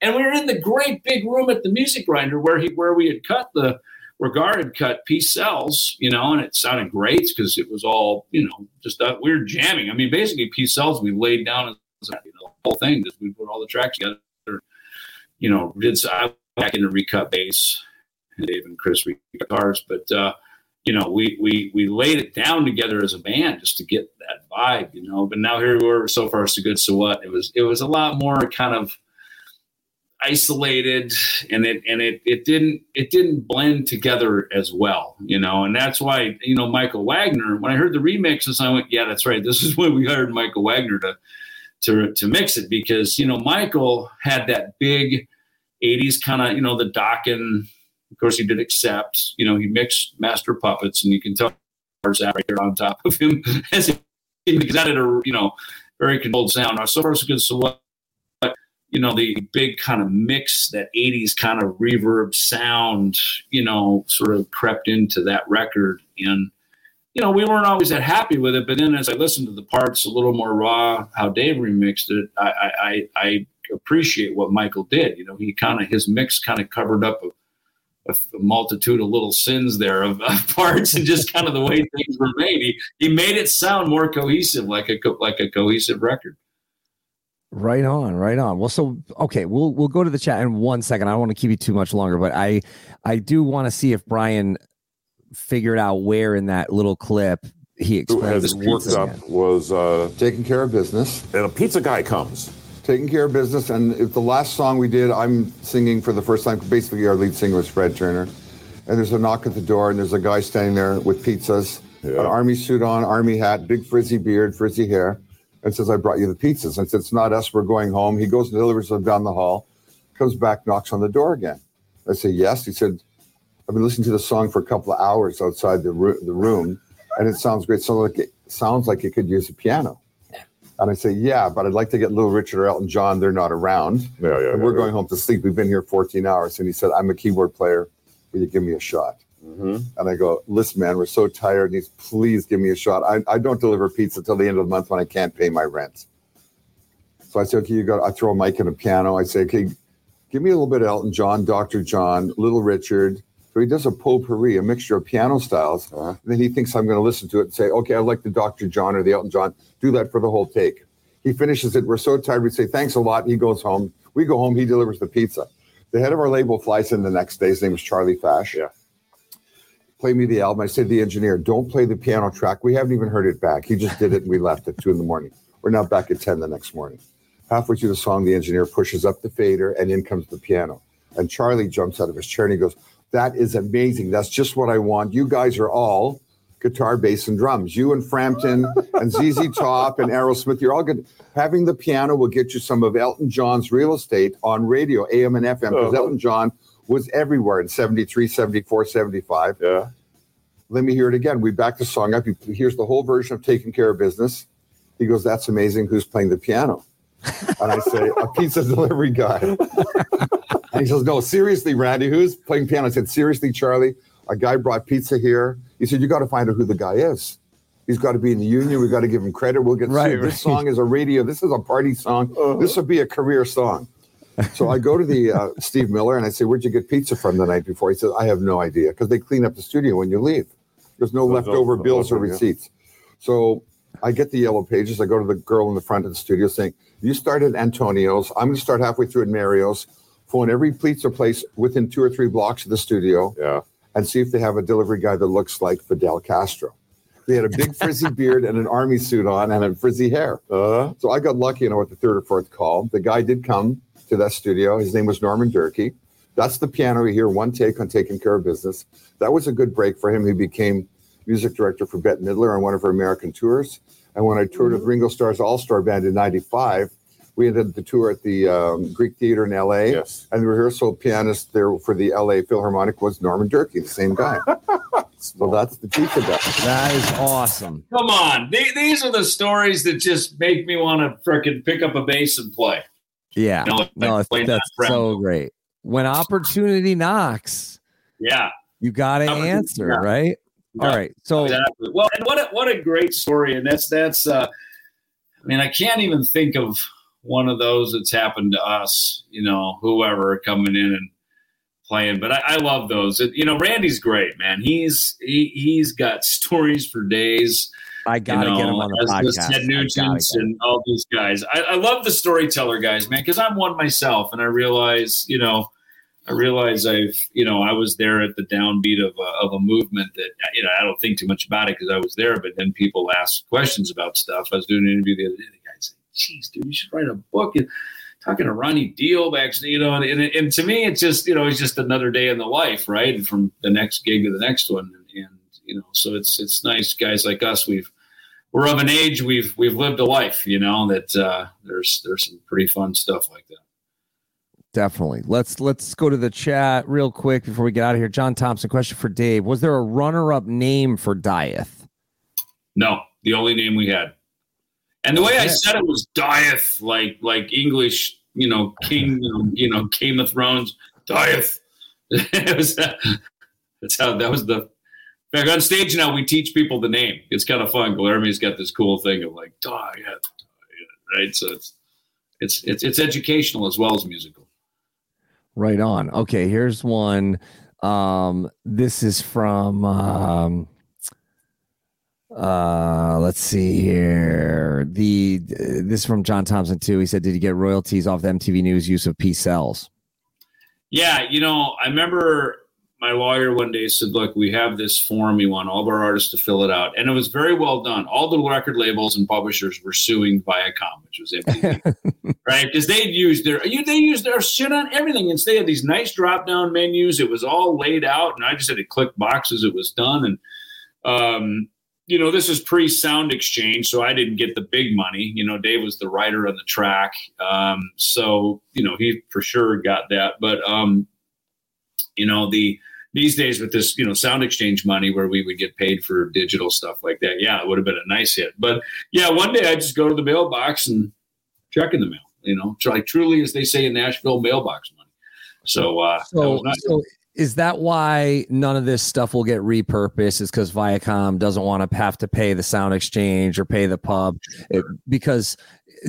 And we were in the great big room at the Music Grinder where he where we had cut the where Gar had cut Peace Sells, you know, and it sounded great because it was all you know just that we were jamming. I mean, basically Peace Sells we laid down as you know, the whole thing because we put all the tracks together. You know, did I went back into recut bass, Dave and Chris guitars, but. uh you know, we we we laid it down together as a band just to get that vibe, you know. But now here we were, so far so good, so what? It was it was a lot more kind of isolated, and it and it it didn't it didn't blend together as well, you know. And that's why you know Michael Wagner. When I heard the remixes, I went, yeah, that's right. This is when we hired Michael Wagner to to to mix it because you know Michael had that big '80s kind of you know the Dokken course, he did accept. You know, he mixed Master Puppets, and you can tell there's that right there on top of him as he, had a you know very controlled sound. Now, so far good. So what? You know, the big kind of mix, that '80s kind of reverb sound, you know, sort of crept into that record, and you know, we weren't always that happy with it. But then, as I listened to the parts a little more raw, how Dave remixed it, I I, I, I appreciate what Michael did. You know, he kind of his mix kind of covered up a a multitude of little sins there of, of parts and just kind of the way things were made. He, he made it sound more cohesive, like a co- like a cohesive record. Right on, right on. Well, so okay, we'll we'll go to the chat in one second. I don't want to keep you too much longer, but I I do want to see if Brian figured out where in that little clip he Who explains has his worked pizza up was uh, taking care of business. and a pizza guy comes. Taking care of business, and if the last song we did, I'm singing for the first time. Basically, our lead singer was Fred Turner, and there's a knock at the door, and there's a guy standing there with pizzas, Yeah. an army suit on, army hat, big frizzy beard, frizzy hair, and says, "I brought you the pizzas." And said, "It's not us. We're going home." He goes and delivers them down the hall, comes back, knocks on the door again. I say, "Yes." He said, "I've been listening to the song for a couple of hours outside the ro- the room, and it sounds great. So like it sounds like it could use a piano." And I say, yeah, but I'd like to get Little Richard or Elton John. They're not around. Yeah, yeah. and we're yeah. going home to sleep. We've been here 14 hours. And he said, I'm a keyboard player. Will you give me a shot? Mhm. And I go, listen, man, we're so tired. And he's, please give me a shot. I, I don't deliver pizza till the end of the month when I can't pay my rent. So I say, okay, you got, I throw a mic and a piano. I say, okay, give me a little bit of Elton John, Dr. John, Little Richard. So he does a potpourri, a mixture of piano styles. Uh-huh. And then he thinks I'm going to listen to it and say, okay, I like the Dr. John or the Elton John. Do that for the whole take. He finishes it. We're so tired. We say, thanks a lot. He goes home. We go home. He delivers the pizza. The head of our label flies in the next day. His name is Charlie Fash. Yeah. Play me the album. I said to the engineer, don't play the piano track. We haven't even heard it back. He just did it and we left at two in the morning. We're now back at 10 the next morning. Halfway through the song, the engineer pushes up the fader and in comes the piano. And Charlie jumps out of his chair and he goes, That is amazing. That's just what I want. You guys are all guitar, bass, and drums. You and Frampton and ZZ Top and Aerosmith, you're all good. Having the piano will get you some of Elton John's real estate on radio, AM and FM, because Uh-huh. Elton John was everywhere in 73, 74, 75. Yeah. Let me hear it again. We back the song up. He hears the whole version of Taking Care of Business. He goes, That's amazing. Who's playing the piano? And I say, a pizza delivery guy. and he says, no, seriously, Randy, who's playing piano? I said, seriously, Charlie, a guy brought pizza here. He said, you got to find out who the guy is. He's got to be in the union. We've got to give him credit. We'll get Right, sued. This song is a radio. This is a party song. This will be a career song. So I go to the uh, Steve Miller and I say, "Where'd you get pizza from the night before?" He says, "I have no idea because they clean up the studio when you leave. There's no leftover bills or nothing, yeah. receipts." So I get the yellow pages. I go to the girl in the front of the studio saying, "You start at Antonio's. I'm going to start halfway through at Mario's. Phone every pizza place within two or three blocks of the studio, Yeah. and see if they have a delivery guy that looks like Fidel Castro." They had a big frizzy beard and an army suit on and a frizzy hair. Uh, So I got lucky, you know, with the third or fourth call. The guy did come to that studio. His name was Norman Durkee. That's the piano we hear, one take on taking care of business. That was a good break for him. He became music director for Bette Midler on one of her American tours. And when I toured with Ringo Starr's All Star Band in '95, we ended the tour at the um, Greek Theater in LA. yes. And the rehearsal pianist there for the LA Philharmonic was Norman Durkee, the same guy. so that's the pizza guy. That is awesome. Come on, Th- these are the stories that just make me want to freaking pick up a bass and play. Yeah. You know, like No, playing that's that so great. When opportunity knocks, Yeah, you got to answer, yeah. right? All Yeah. right. So exactly. Well, and what a, what a great story, and that's that's. Uh, I mean, I can't even think of one of those that's happened to us. You know, whoever coming in and playing, but I, I love those. It, you know, Randy's great, man. He's he, he's got stories for days. I got to you get him on the as podcast. Ted gotta Nugents and all these guys. I, I love the storyteller guys, man, because I'm one myself, and I realize, you know, I realize I've, you know, I was there at the downbeat of a, of a movement that, you know, I don't think too much about it because I was there, but then people ask questions about stuff. I was doing an interview the other day. The guy said, "Geez, dude, you should write a book." And, Talking to Ronnie Deal back, you know, and, and, and to me, it's just, you know, it's just another day in the life, right? And from the next gig to the next one, and, and you know, so it's it's nice, guys like us. We've we're of an age we've we've lived a life you know that uh there's there's some pretty fun stuff like that Definitely. Let's let's go to the chat real quick before we get out of here. John Thompson, question for Dave: Was there a runner-up name for Dieth? no the only name we had and the way i said it was dieth like like english you know king you know, game of thrones. Dieth. Was that's how that was the in fact, on stage now we teach people the name. It's kind of fun. Guillermo's got this cool thing of like dieth right? So it's it's it's it's educational as well as musical. Right on. Okay, here's one. Um, this is from um uh let's see here. The this is from John Thompson too. He said, Did you get royalties off the MTV News use of Peace Sells? Yeah, you know, I remember my lawyer one day said, "Look, we have this form. We want all of our artists to fill it out," and it was very well done. All the record labels and publishers were suing Viacom, which was MTV, right? Because they'd used their you, they used their shit on everything. Instead of these nice drop down menus, it was all laid out, and I just had to click boxes. It was done, and um, you know, this is pre Sound Exchange, so I didn't get the big money. You know, Dave was the writer on the track, um, so you know he for sure got that. But um, you know, the these days with this, you know, Sound Exchange money where we would get paid for digital stuff like that, yeah, it would have been a nice hit. But yeah, one day I just go to the mailbox and check in the mail. You know, try like truly, as they say in Nashville, mailbox money. So, uh, So, nice. so is that why none of this stuff will get repurposed? Is because Viacom doesn't want to have to pay the sound exchange or pay the pub? It- because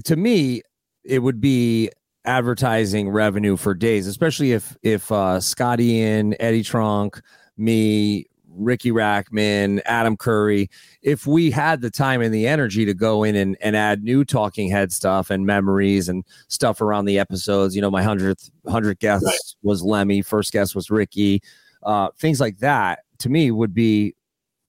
to me, it would be advertising revenue for days, especially if if uh, Scotty and Eddie Trunk, me, Riki Rachtman, Adam Curry, if we had the time and the energy to go in and, and add new talking head stuff and memories and stuff around the episodes, you know, my hundredth hundred guest Right. was Lemmy, first guest was Ricky, uh, things like that to me would be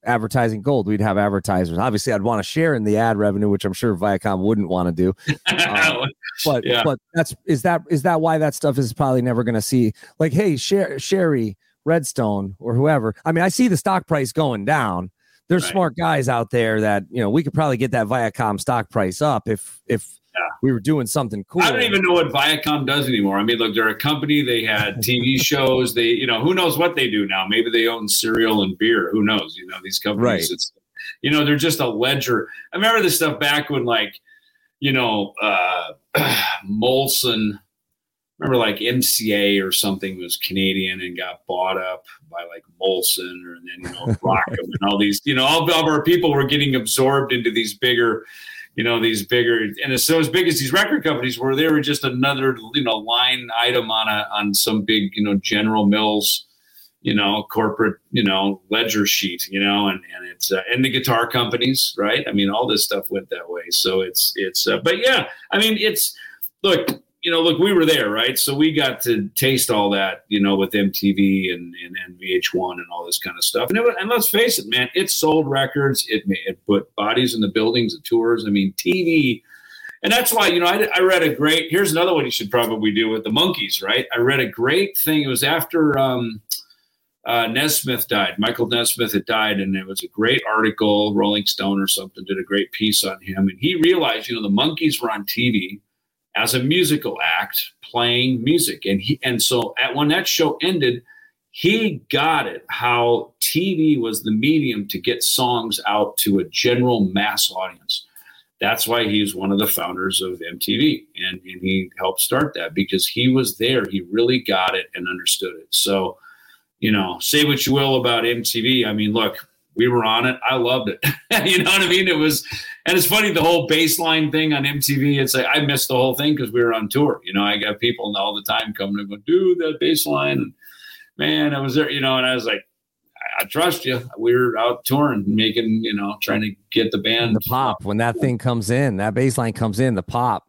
advertising gold. We'd have advertisers. Obviously, I'd want to share in the ad revenue, which I'm sure Viacom wouldn't want to do. Um, but Yeah. but that's is that is that why that stuff is probably never going to see like hey Sher- Shari Redstone or whoever. I mean, I see the stock price going down. There's Right. smart guys out there that you know we could probably get that Viacom stock price up if if Yeah. we were doing something cool. I don't even know what Viacom does anymore. I mean, look, they're a company. They had TV shows. They, you know, who knows what they do now? Maybe they own cereal and beer. Who knows? You know, these companies. Right. It's, you know, they're just a ledger. I remember this stuff back when, like, you know, uh, Molson. Remember, like MCA or something was Canadian and got bought up by like Molson, or and then you know Rockham and all these. You know, all of our people were getting absorbed into these bigger you know these bigger and so as big as these record companies were they were just another you know line item on a on some big you know general mills you know corporate you know ledger sheet you know and and it's uh, and the guitar companies right i mean all this stuff went that way so it's it's uh, but yeah i mean it's look you know, look, we were there, right? So we got to taste all that, you know, with MTV and, and, and VH1 and all this kind of stuff. And, it, and let's face it, man, it sold records. It, it put bodies in the buildings, the tours. I mean, TV. And that's why, you know, I, I read a great, here's another one you should probably do with the Monkees, right? I read a great thing. It was after um, uh, Nesmith died. Michael Nesmith had died, and it was a great article. Rolling Stone or something did a great piece on him. And he realized, you know, the Monkees were on TV as a musical act playing music. And he and so at when that show ended, he got it how TV was the medium to get songs out to a general mass audience. That's why he's one of the founders of MTV. And, and he helped start that because he was there. He really got it and understood it. So, you know, say what you will about MTV. I mean, look, we were on it. I loved it. you know what I mean? It was, and it's funny the whole bassline thing on MTV. It's like I missed the whole thing because we were on tour. You know, I got people all the time coming and going, "Dude, that bassline." And man, I was there. You know, and I was like, I, I trust you. We were out touring, making, you know, trying to get the band. The pop when that thing comes in, that bassline comes in, the pop.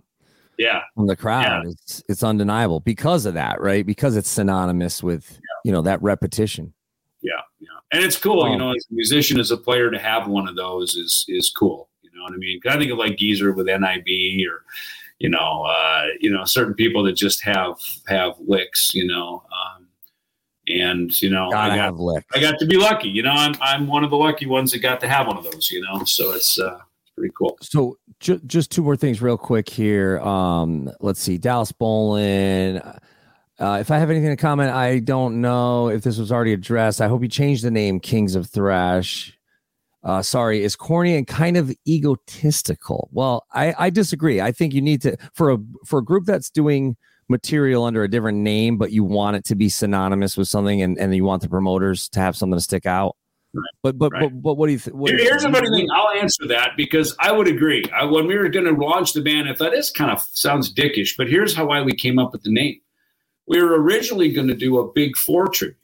Yeah. From the crowd, yeah. it's it's undeniable because of that, right? Because it's synonymous with yeah. you know that repetition. Yeah, yeah and it's cool, you know, as a musician, as a player, to have one of those is is cool. Know what I mean? I think of like Geezer with NIB, or you know, uh, you know, certain people that just have have licks. You know, um, and you know, Gotta I got I got to be lucky. You know, I'm I'm one of the lucky ones that got to have one of those. You know, so it's uh, pretty cool. So ju- just two more things, real quick here. Um, let's see, Dallas Bolin. Uh, if I have anything to comment, I don't know if this was already addressed. I hope you changed the name Kings of Thrash. Uh, sorry, is corny and kind of egotistical. Well, I, I disagree. I think you need to for a for a group that's doing material under a different name, but you want it to be synonymous with something, and, and you want the promoters to have something to stick out. Right. But but, right. but but what do you think? Here's a funny thing. I'll answer that because I would agree. I, when we were going to launch the band, I thought this kind of sounds dickish, but here's how why we came up with the name we were originally going to do a big four tribute.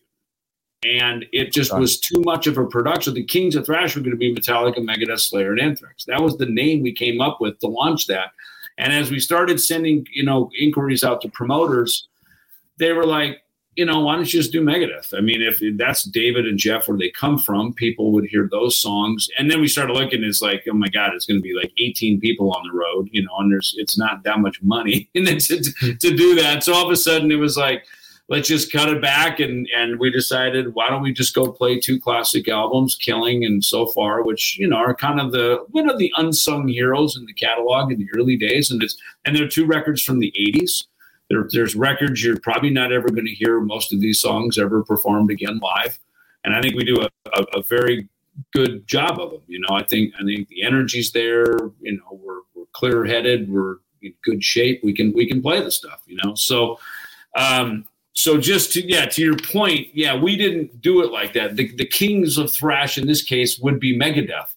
And it just was too much of a production. The Kings of Thrash were going to be Metallica, Megadeth, Slayer, and Anthrax. That was the name we came up with to launch that. And as we started sending, you know, inquiries out to promoters, they were like, you know, why don't you just do Megadeth? I mean, if that's David and Jeff where they come from, people would hear those songs. And then we started looking, it's like, oh my God, it's going to be like 18 people on the road, you know, and there's, it's not that much money to, to, to do that. So all of a sudden it was like, let's just cut it back. And, and we decided, why don't we just go play two classic albums, Killing and So Far, which, you know, are kind of the, one of the unsung heroes in the catalog in the early days. And it's, and they're two records from the 80s there, there's records you're probably not ever going to hear most of these songs ever performed again live, and I think we do a, a, a very good job of them. You know, I think I think the energy's there. You know, we're, we're clear headed. We're in good shape. We can we can play the stuff. You know, so um, so just to yeah to your point, yeah, we didn't do it like that. The the kings of thrash in this case would be Megadeth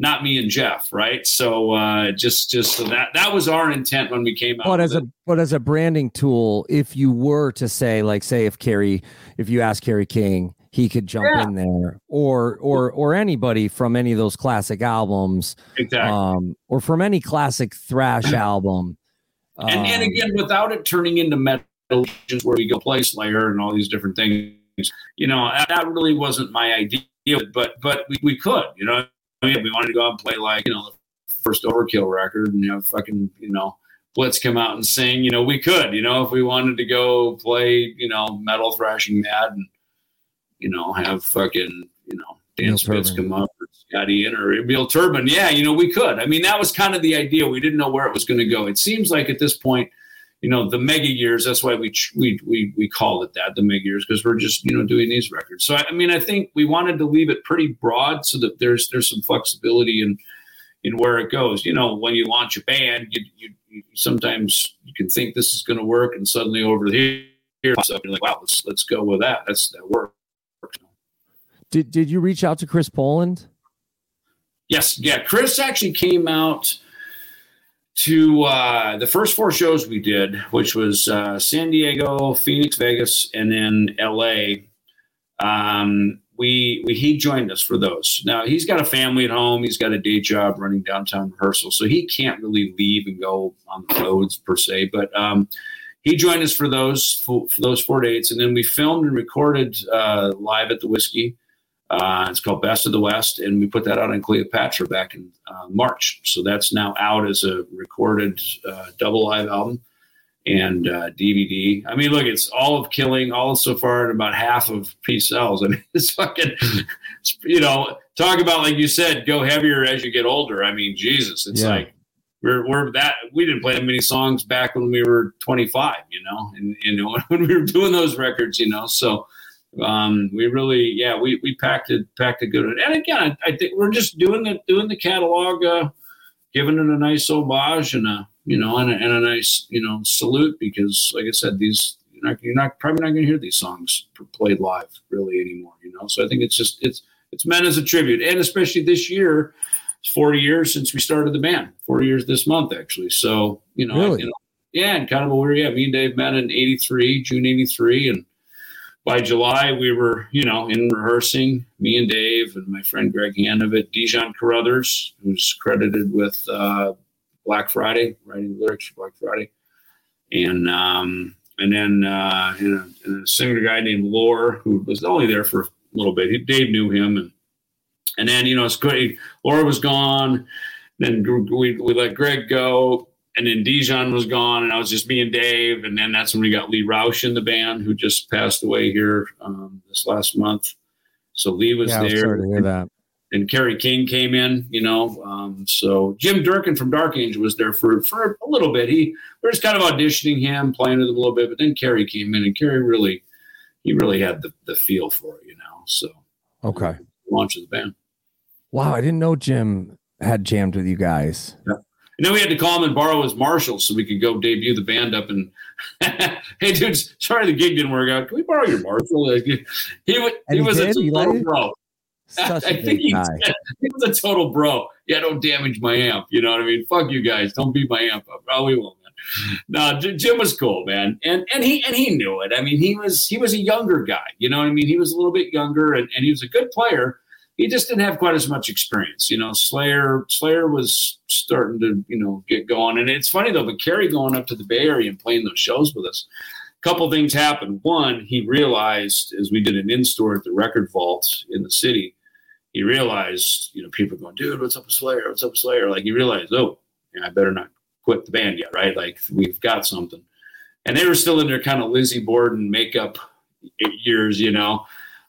not me and Jeff, right? So uh, just just so that that was our intent when we came out. But as it. a but as a branding tool, if you were to say like say if Kerry, if you ask Kerry King, he could jump yeah. in there, or or or anybody from any of those classic albums, exactly, um, or from any classic thrash album. And, um, and again, without it turning into metal, where we go play Slayer and all these different things, you know, that really wasn't my idea. But but we, we could, you know, I mean, we wanted to go out and play like you know the first Overkill record and you know fucking you know Blitz come out and sing. You know, we could. You know, if we wanted to go play you know metal thrashing mad and you know have fucking you know Dan Spitz come up or Scotty in or Neil Turbin. Yeah, you know, we could. I mean, that was kind of the idea. We didn't know where it was going to go. It seems like at this point you know the mega years that's why we we we, we call it that the mega years because we're just you know doing these records so I, mean i think we wanted to leave it pretty broad so that there's there's some flexibility in in where it goes. You know, when you launch a band, you, you, you sometimes you can think this is going to work, and suddenly over here, you're like, wow, let's let's go with that. That's that works. Did Did you reach out to Chris Poland? Yes, yeah. Chris actually came out to uh, the first four shows we did, which was uh, San Diego, Phoenix, Vegas, and then L.A. Um, we, we he joined us for those. Now he's got a family at home. He's got a day job running downtown rehearsal, so he can't really leave and go on the roads per se. But um, he joined us for those for, for, those four dates, and then we filmed and recorded uh, live at the Whiskey. Uh, it's called Best of the West, and we put that out on Cleopatra back in uh, March. So that's now out as a recorded uh, double live album and DVD. Uh, I mean, look, it's all of Killing, all so far, and about half of Peace Sells. I mean, it's fucking, you know, talk about like you said, go heavier as you get older. I mean, Jesus, it's yeah. like we're we're that we didn't play that many songs back when we were 25, you know, and you know when we were doing those records, you know, so um, we really, yeah, we, we packed it, packed a good one. And again, I, I, think we're just doing the, doing the catalog, uh, giving it a nice homage and a, you know, and a, and a nice, you know, salute because like I said, these, you're not, you're not probably not going to hear these songs played live really anymore, you know? So I think it's just, it's, it's meant as a tribute. And especially this year, it's 40 years since we started the band, 40 years this month, actually. So, you know, really? you know yeah, and kind of a weird, yeah, me and Dave met in 83, June 83. And, by July, we were, you know, in rehearsing, me and Dave and my friend Greg Handevidt, Dijon Carruthers, who's credited with uh, Black Friday, writing lyrics for Black Friday. And um, and then uh, and a, and a singer guy named Lore, who was only there for a little bit. He, Dave knew him. And and then, you know, it's great. Laura was gone. Then we, we let Greg go and then Dijon was gone, and I was just me and Dave. And then that's when we got Lee Rausch in the band, who just passed away here um, this last month. So Lee was yeah, there. sorry to hear that. And Kerry King came in, you know. Um, so Jim Durkin from Dark Angel was there for for a little bit. He we are just kind of auditioning him, playing with him a little bit, but then Kerry came in, and Kerry really, he really had the, the feel for it, you know. So okay, launch of the band. Wow, I didn't know Jim had jammed with you guys. Yeah. And then we had to call him and borrow his Marshall so we could go debut the band up. And hey, dudes, sorry the gig didn't work out. Can we borrow your Marshall? He, he, he was a total bro. Such I think he, he, was a total bro. Yeah, don't damage my amp. You know what I mean? Fuck you guys. Don't beat my amp up. Oh, we won't. Man. No, Jim was cool, man, and and he and he knew it. I mean, he was he was a younger guy. You know what I mean? He was a little bit younger, and, and he was a good player he just didn't have quite as much experience. You know, Slayer Slayer was starting to you know get going, and it's funny though. But Kerry going up to the Bay Area and playing those shows with us, a couple things happened. One, he realized as we did an in store at the Record Vault in the city, he realized you know people going, dude, what's up with Slayer? What's up with Slayer? Like he realized, oh, yeah, I better not quit the band yet, right? Like we've got something, and they were still in their kind of Lizzie Borden makeup years, you know.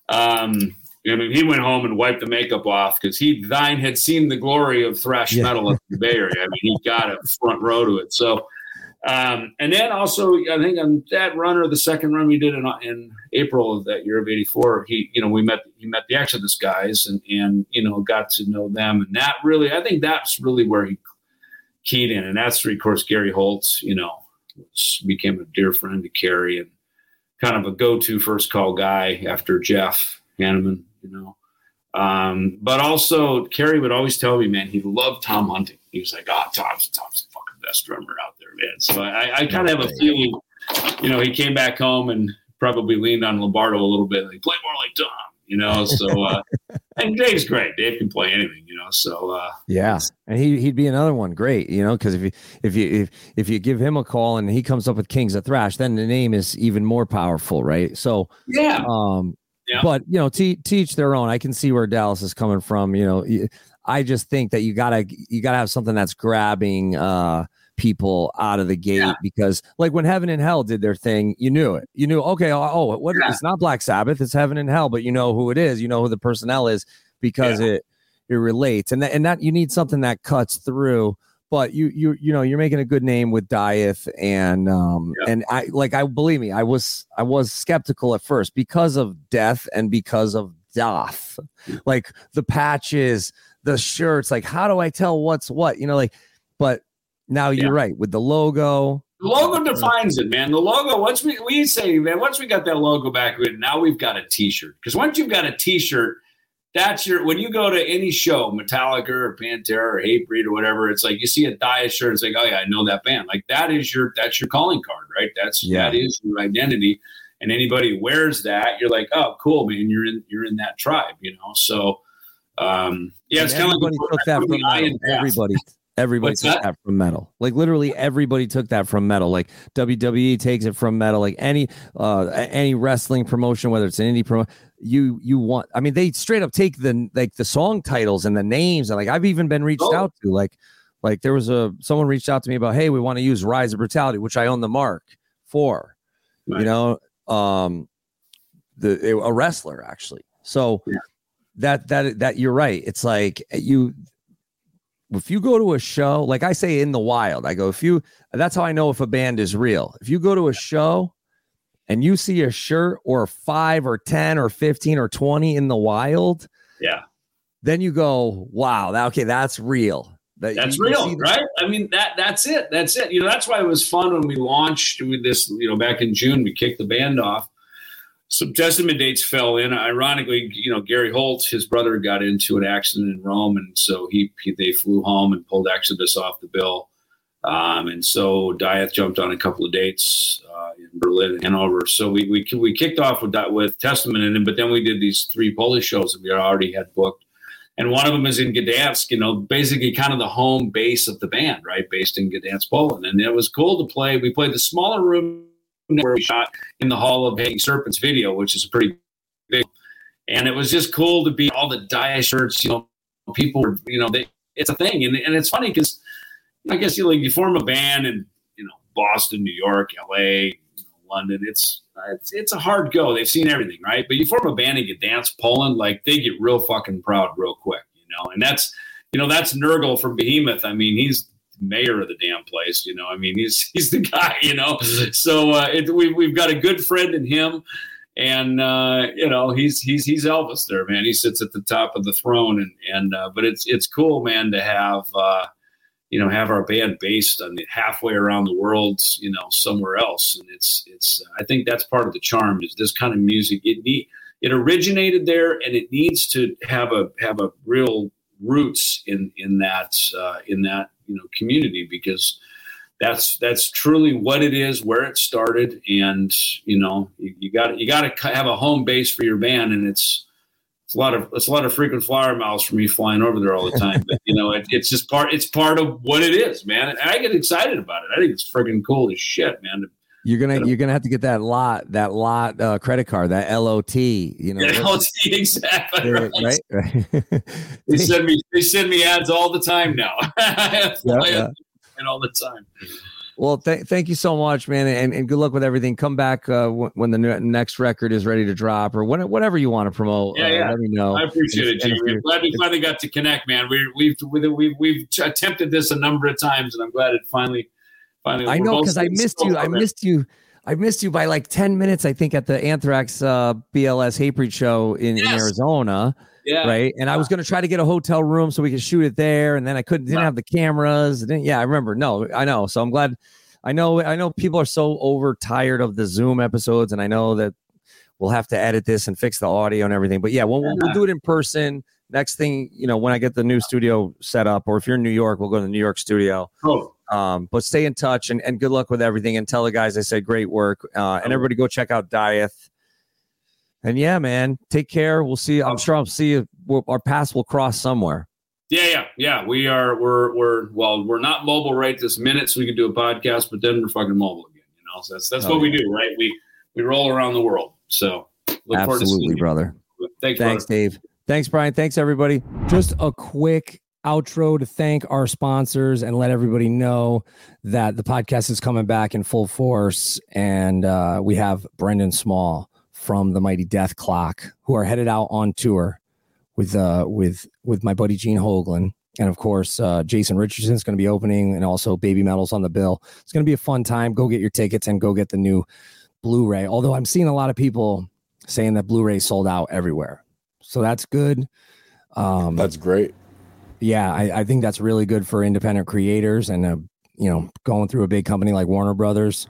Um, I mean, he went home and wiped the makeup off because he thine had seen the glory of thrash yeah. metal in the Bay Area. I mean, he got a front row to it. So, um, and then also, I think on that run or the second run we did in, in April of that year of '84, he, you know, we met he met the Exodus guys and and you know got to know them, and that really, I think that's really where he keyed in, and that's of course Gary Holt, you know, became a dear friend to Kerry and kind of a go-to first call guy after Jeff Hanneman you know. Um, but also, Kerry would always tell me, man, he loved Tom Hunting. He was like, oh, Tom's, Tom's the fucking best drummer out there, man. So I, I kind of have a feeling, you know, he came back home and probably leaned on Lombardo a little bit, like, play more like Tom, you know. So, uh, and Dave's great. Dave can play anything, you know. So, uh, yeah, and he he'd be another one, great, you know, because if you if you if if you give him a call and he comes up with Kings of Thrash, then the name is even more powerful, right? So, yeah, um, but you know, te- teach their own. I can see where Dallas is coming from. You know, I just think that you gotta you gotta have something that's grabbing uh people out of the gate yeah. because like when heaven and hell did their thing you knew it you knew okay oh, oh what yeah. it's not black sabbath it's heaven and hell but you know who it is you know who the personnel is because it it relates and that and that you need something that cuts through but you you you know you're making a good name with Dieth and um yeah. and I like I believe me I was I was skeptical at first because of death and because of Daath like the patches the shirts. Like, how do I tell what's what? You know, like, but now you're right with the logo. The logo defines it, man. The logo, once we we say, man, once we got that logo back, now we've got a t-shirt. Because once you've got a t-shirt, that's your when you go to any show, Metallica or Pantera or Hatebreed or whatever, it's like you see a Dieth shirt, it's like, oh yeah, I know that band. Like that is your that's your calling card, right? That's Yeah. that is your identity. And anybody wears that, you're like, oh, cool, man. You're in you're in that tribe, you know. So um yeah, it's kind of like everybody took that from metal. Everybody, everybody What's took that? that? from metal. Like literally, everybody took that from metal. Like WWE takes it from metal. Like any uh any wrestling promotion, whether it's an indie promo, you you want. I mean, they straight up take the like the song titles and the names, and like I've even been reached Oh. out to. Like like there was a someone reached out to me about, hey, we want to use Rise of Brutality, which I own the mark for. Right. You know, um, the a wrestler actually. So that that that you're right. It's like you if you go to a show, like I say in the wild, I go, if you that's how I know if a band is real. If you go to a show and you see a shirt or five or 10 or 15 or 20 in the wild, Yeah. then you go, wow, that, okay, that's real. That- That's real, right? I mean that that's it. That's it. You know, that's why it was fun when we launched with this, you know, back in June, we kicked the band off. Some testament dates fell in. Ironically, you know, Gary Holt, his brother got into an accident in Rome, and so he, he they flew home and pulled Exodus off the bill. Um, and so Dieth jumped on a couple of dates uh, in Berlin and Hanover. So we, we we kicked off with that with Testament it, but then we did these three Polish shows that we already had booked and one of them is in Gdansk, you know, basically kind of the home base of the band, right? Based in Gdansk, Poland. And it was cool to play. We played the smaller room where we shot in the Hall of Hanging Serpents video, which is pretty big. And it was just cool to be all the Dieth shirts, you know, people were, you know, they, it's a thing. And, and it's funny because I guess you like you form a band in, you know, Boston, New York, LA, you know, London. It's, uh, it's it's a hard go. They've seen everything, right? But you form a band and you dance Poland, like they get real fucking proud real quick, you know. And that's you know that's Nergal from Behemoth. I mean, he's mayor of the damn place, you know. I mean, he's he's the guy, you know. So uh, it, we we've got a good friend in him, and uh, you know he's he's he's Elvis there, man. He sits at the top of the throne, and and uh, but it's it's cool, man, to have. Uh, you know, have our band based on the halfway around the world, you know, somewhere else. And it's, it's, I think that's part of the charm is this kind of music. It need, it originated there and it needs to have a, have a real roots in, in that, uh, in that, you know, community because that's, that's truly what it is, where it started. And, you know, you, you got, you got to have a home base for your band and it's, it's a lot of it's a lot of frequent flyer miles for me flying over there all the time. But you know, it, it's just part it's part of what it is, man. And I get excited about it. I think it's freaking cool as shit, man. You're gonna you're gonna have to get that lot that lot uh, credit card that LOT. You know, Yeah, LT, exactly. Right. right? right. They send me they send me ads all the time now. Yeah, yeah. and all the time. Well, th- thank you so much, man, and, and good luck with everything. Come back uh, w- when the ne- next record is ready to drop, or when, whatever you want to promote. Yeah, uh, yeah. Let me know. I appreciate And it, Jimmy. glad we finally got to connect, man. We, we've we've we've we've attempted this a number of times, and I'm glad it finally finally. I know because I missed you. I missed you. I missed you by like ten minutes. I think at the Anthrax uh, BLS Hatebreed show in, in Arizona. Yeah. Right. And I was going to try to get a hotel room so we could shoot it there, and then I couldn't. Didn't have the cameras. Didn't, yeah, I remember. No, I know. So I'm glad. I know. I know people are so overtired of the Zoom episodes, and I know that we'll have to edit this and fix the audio and everything. But yeah, we'll, we'll, we'll do it in person. Next thing, you know, when I get the new studio set up, or if you're in New York, we'll go to the New York studio. Oh. Um, but stay in touch and, and good luck with everything. And tell the guys I said great work. Uh, and everybody go check out Dieth. And yeah, man, take care. We'll see. I'm sure I'll see you. We'll, our paths will cross somewhere. Yeah, yeah, yeah. We are. We're we're well. We're not mobile right this minute, so we can do a podcast. But then we're fucking mobile again. You know, so that's that's Oh, what we do, right? We we roll around the world. So look forward to seeing Absolutely, brother. Thanks, Thanks, brother. Dave. Thanks, Brian. Thanks, everybody. Just a quick outro to thank our sponsors and let everybody know that the podcast is coming back in full force. And uh, we have Brendan Small from the Mighty Dethklok who are headed out on tour with uh with with my buddy Gene Hoglan. And of course, uh, Jason Richardson is going to be opening, and also Babymetal's on the bill. It's going to be a fun time. Go get your tickets and go get the new Blu-ray. Although I'm seeing a lot of people saying that Blu-ray sold out everywhere, so that's good. Um, That's great. yeah, I, I think that's really good for independent creators and uh, you know going through a big company like Warner Brothers.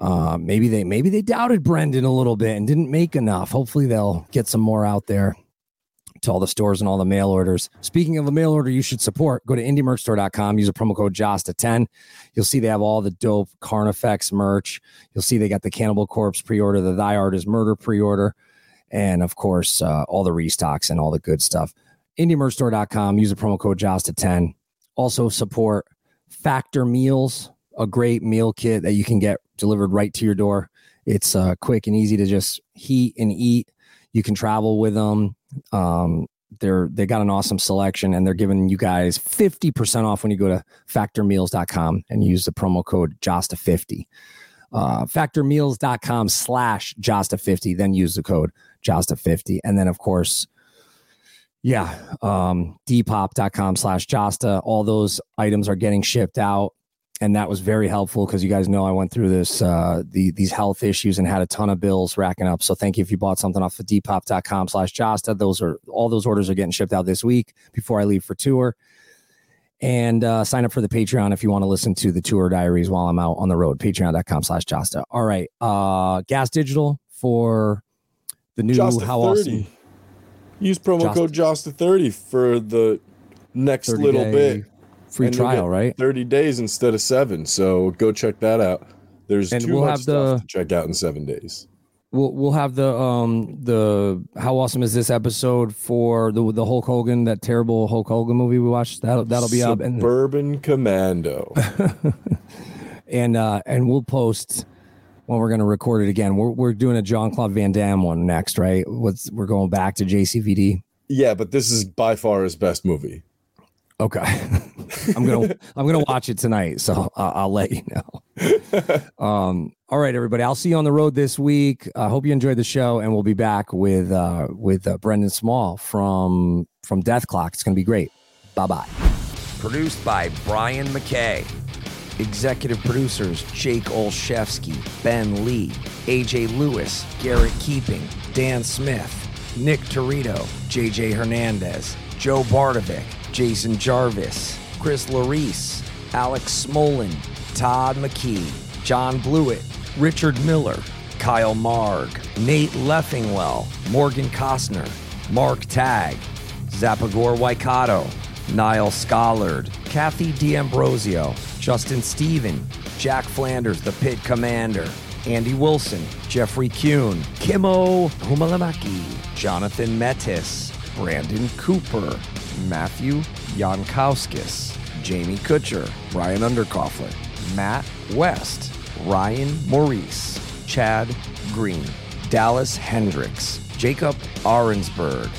Uh, maybe they maybe they doubted Brendan a little bit and didn't make enough. Hopefully they'll get some more out there to all the stores and all the mail orders. Speaking of a mail order you should support, go to indiemerchstore.com, use a promo code JASTA10. You'll see they have all the dope Carnifex merch. You'll see they got the Cannibal Corpse pre-order, the Thy Art is Murder pre-order, and of course, uh, all the restocks and all the good stuff. indiemerchstore.com, use a promo code JASTA10. Also support Factor Meals, a great meal kit that you can get delivered right to your door. It's uh, quick and easy to just heat and eat. You can travel with them. Um, they're they got an awesome selection and they're giving you guys 50% off when you go to factormeals.com and use the promo code JASTA50. Uh, factormeals.com slash JASTA50, then use the code JASTA50. And then, of course, yeah, um, depop.com slash Jasta. All those items are getting shipped out. And that was very helpful because you guys know I went through this, uh, the, these health issues and had a ton of bills racking up. So thank you if you bought something off of depop.com slash Jasta. Those are all those orders are getting shipped out this week before I leave for tour. And uh, sign up for the Patreon if you want to listen to the tour diaries while I'm out on the road. Patreon.com slash Jasta. All right. Uh, Gas Digital for the new Jasta How 30. Awesome. Use promo Jasta- code Jasta30 for the next little day bit. Free And trial, right? 30 days instead of seven. So go check that out. There's And too we'll much have stuff the- to check out in seven days. We'll we'll have the um the how awesome is this episode for the the Hulk Hogan that terrible Hulk Hogan movie we watched that'll that'll be up and Suburban Commando. and uh and we'll post when we're gonna record it again. We're we're doing a Jean-Claude Van Damme one next, right? What's we're going back to JCVD. yeah, but this is by far his best movie. Okay, I'm gonna I'm gonna watch it tonight, so I'll, I'll let you know. Um, all right, everybody. I'll see you on the road this week. I hope you enjoyed the show, and we'll be back with uh, with uh, Brendan Small from from Dethklok. It's gonna be great. Bye bye. Produced by Brian McKay. Executive producers Jake Olszewski, Ben Lee, AJ Lewis, Garrett Keeping, Dan Smith, Nick Torito, JJ Hernandez, Joe Bardovic, Jason Jarvis, Chris Larice, Alex Smolin, Todd McKee, John Blewett, Richard Miller, Kyle Marg, Nate Leffingwell, Morgan Costner, Mark Tag, Zapagor Waikato, Niall Schollard, Kathy D'Ambrosio, Justin Steven, Jack Flanders, the Pit Commander, Andy Wilson, Jeffrey Kuhn, Kimo Humalamaki, Jonathan Metis, Brandon Cooper, Matthew Jankowskis, Jamie Kutcher, Ryan Underkoffler, Matt West, Ryan Maurice, Chad Green, Dallas Hendricks, Jacob Arensberg,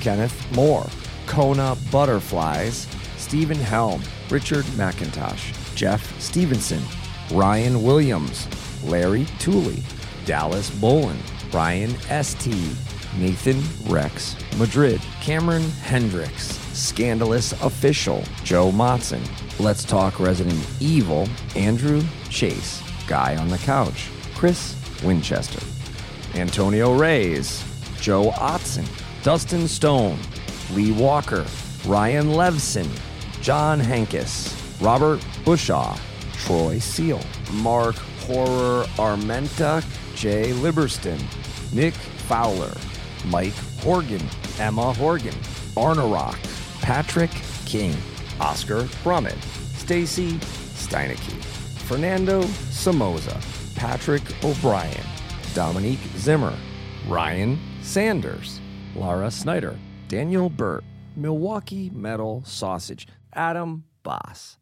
Kenneth Moore, Kona Butterflies, Stephen Helm, Richard McIntosh, Jeff Stevenson, Ryan Williams, Larry Tooley, Dallas Bolin, Ryan St., Nathan Rex, Madrid, Cameron Hendricks, Scandalous Official, Joe Motson, Let's Talk Resident Evil, Andrew Chase, Guy on the Couch, Chris Winchester, Antonio Reyes, Joe Otson, Dustin Stone, Lee Walker, Ryan Levson, John Hankus, Robert Bushaw, Troy Seal, Mark Horror Armenta, Jay Liberston, Nick Fowler, Mike Horgan, Emma Horgan, Arnarock, Patrick King, Oscar Brummett, Stacy Steinecke, Fernando Somoza, Patrick O'Brien, Dominique Zimmer, Ryan Sanders, Laura Snyder, Daniel Burt, Milwaukee Metal Sausage, Adam Boss,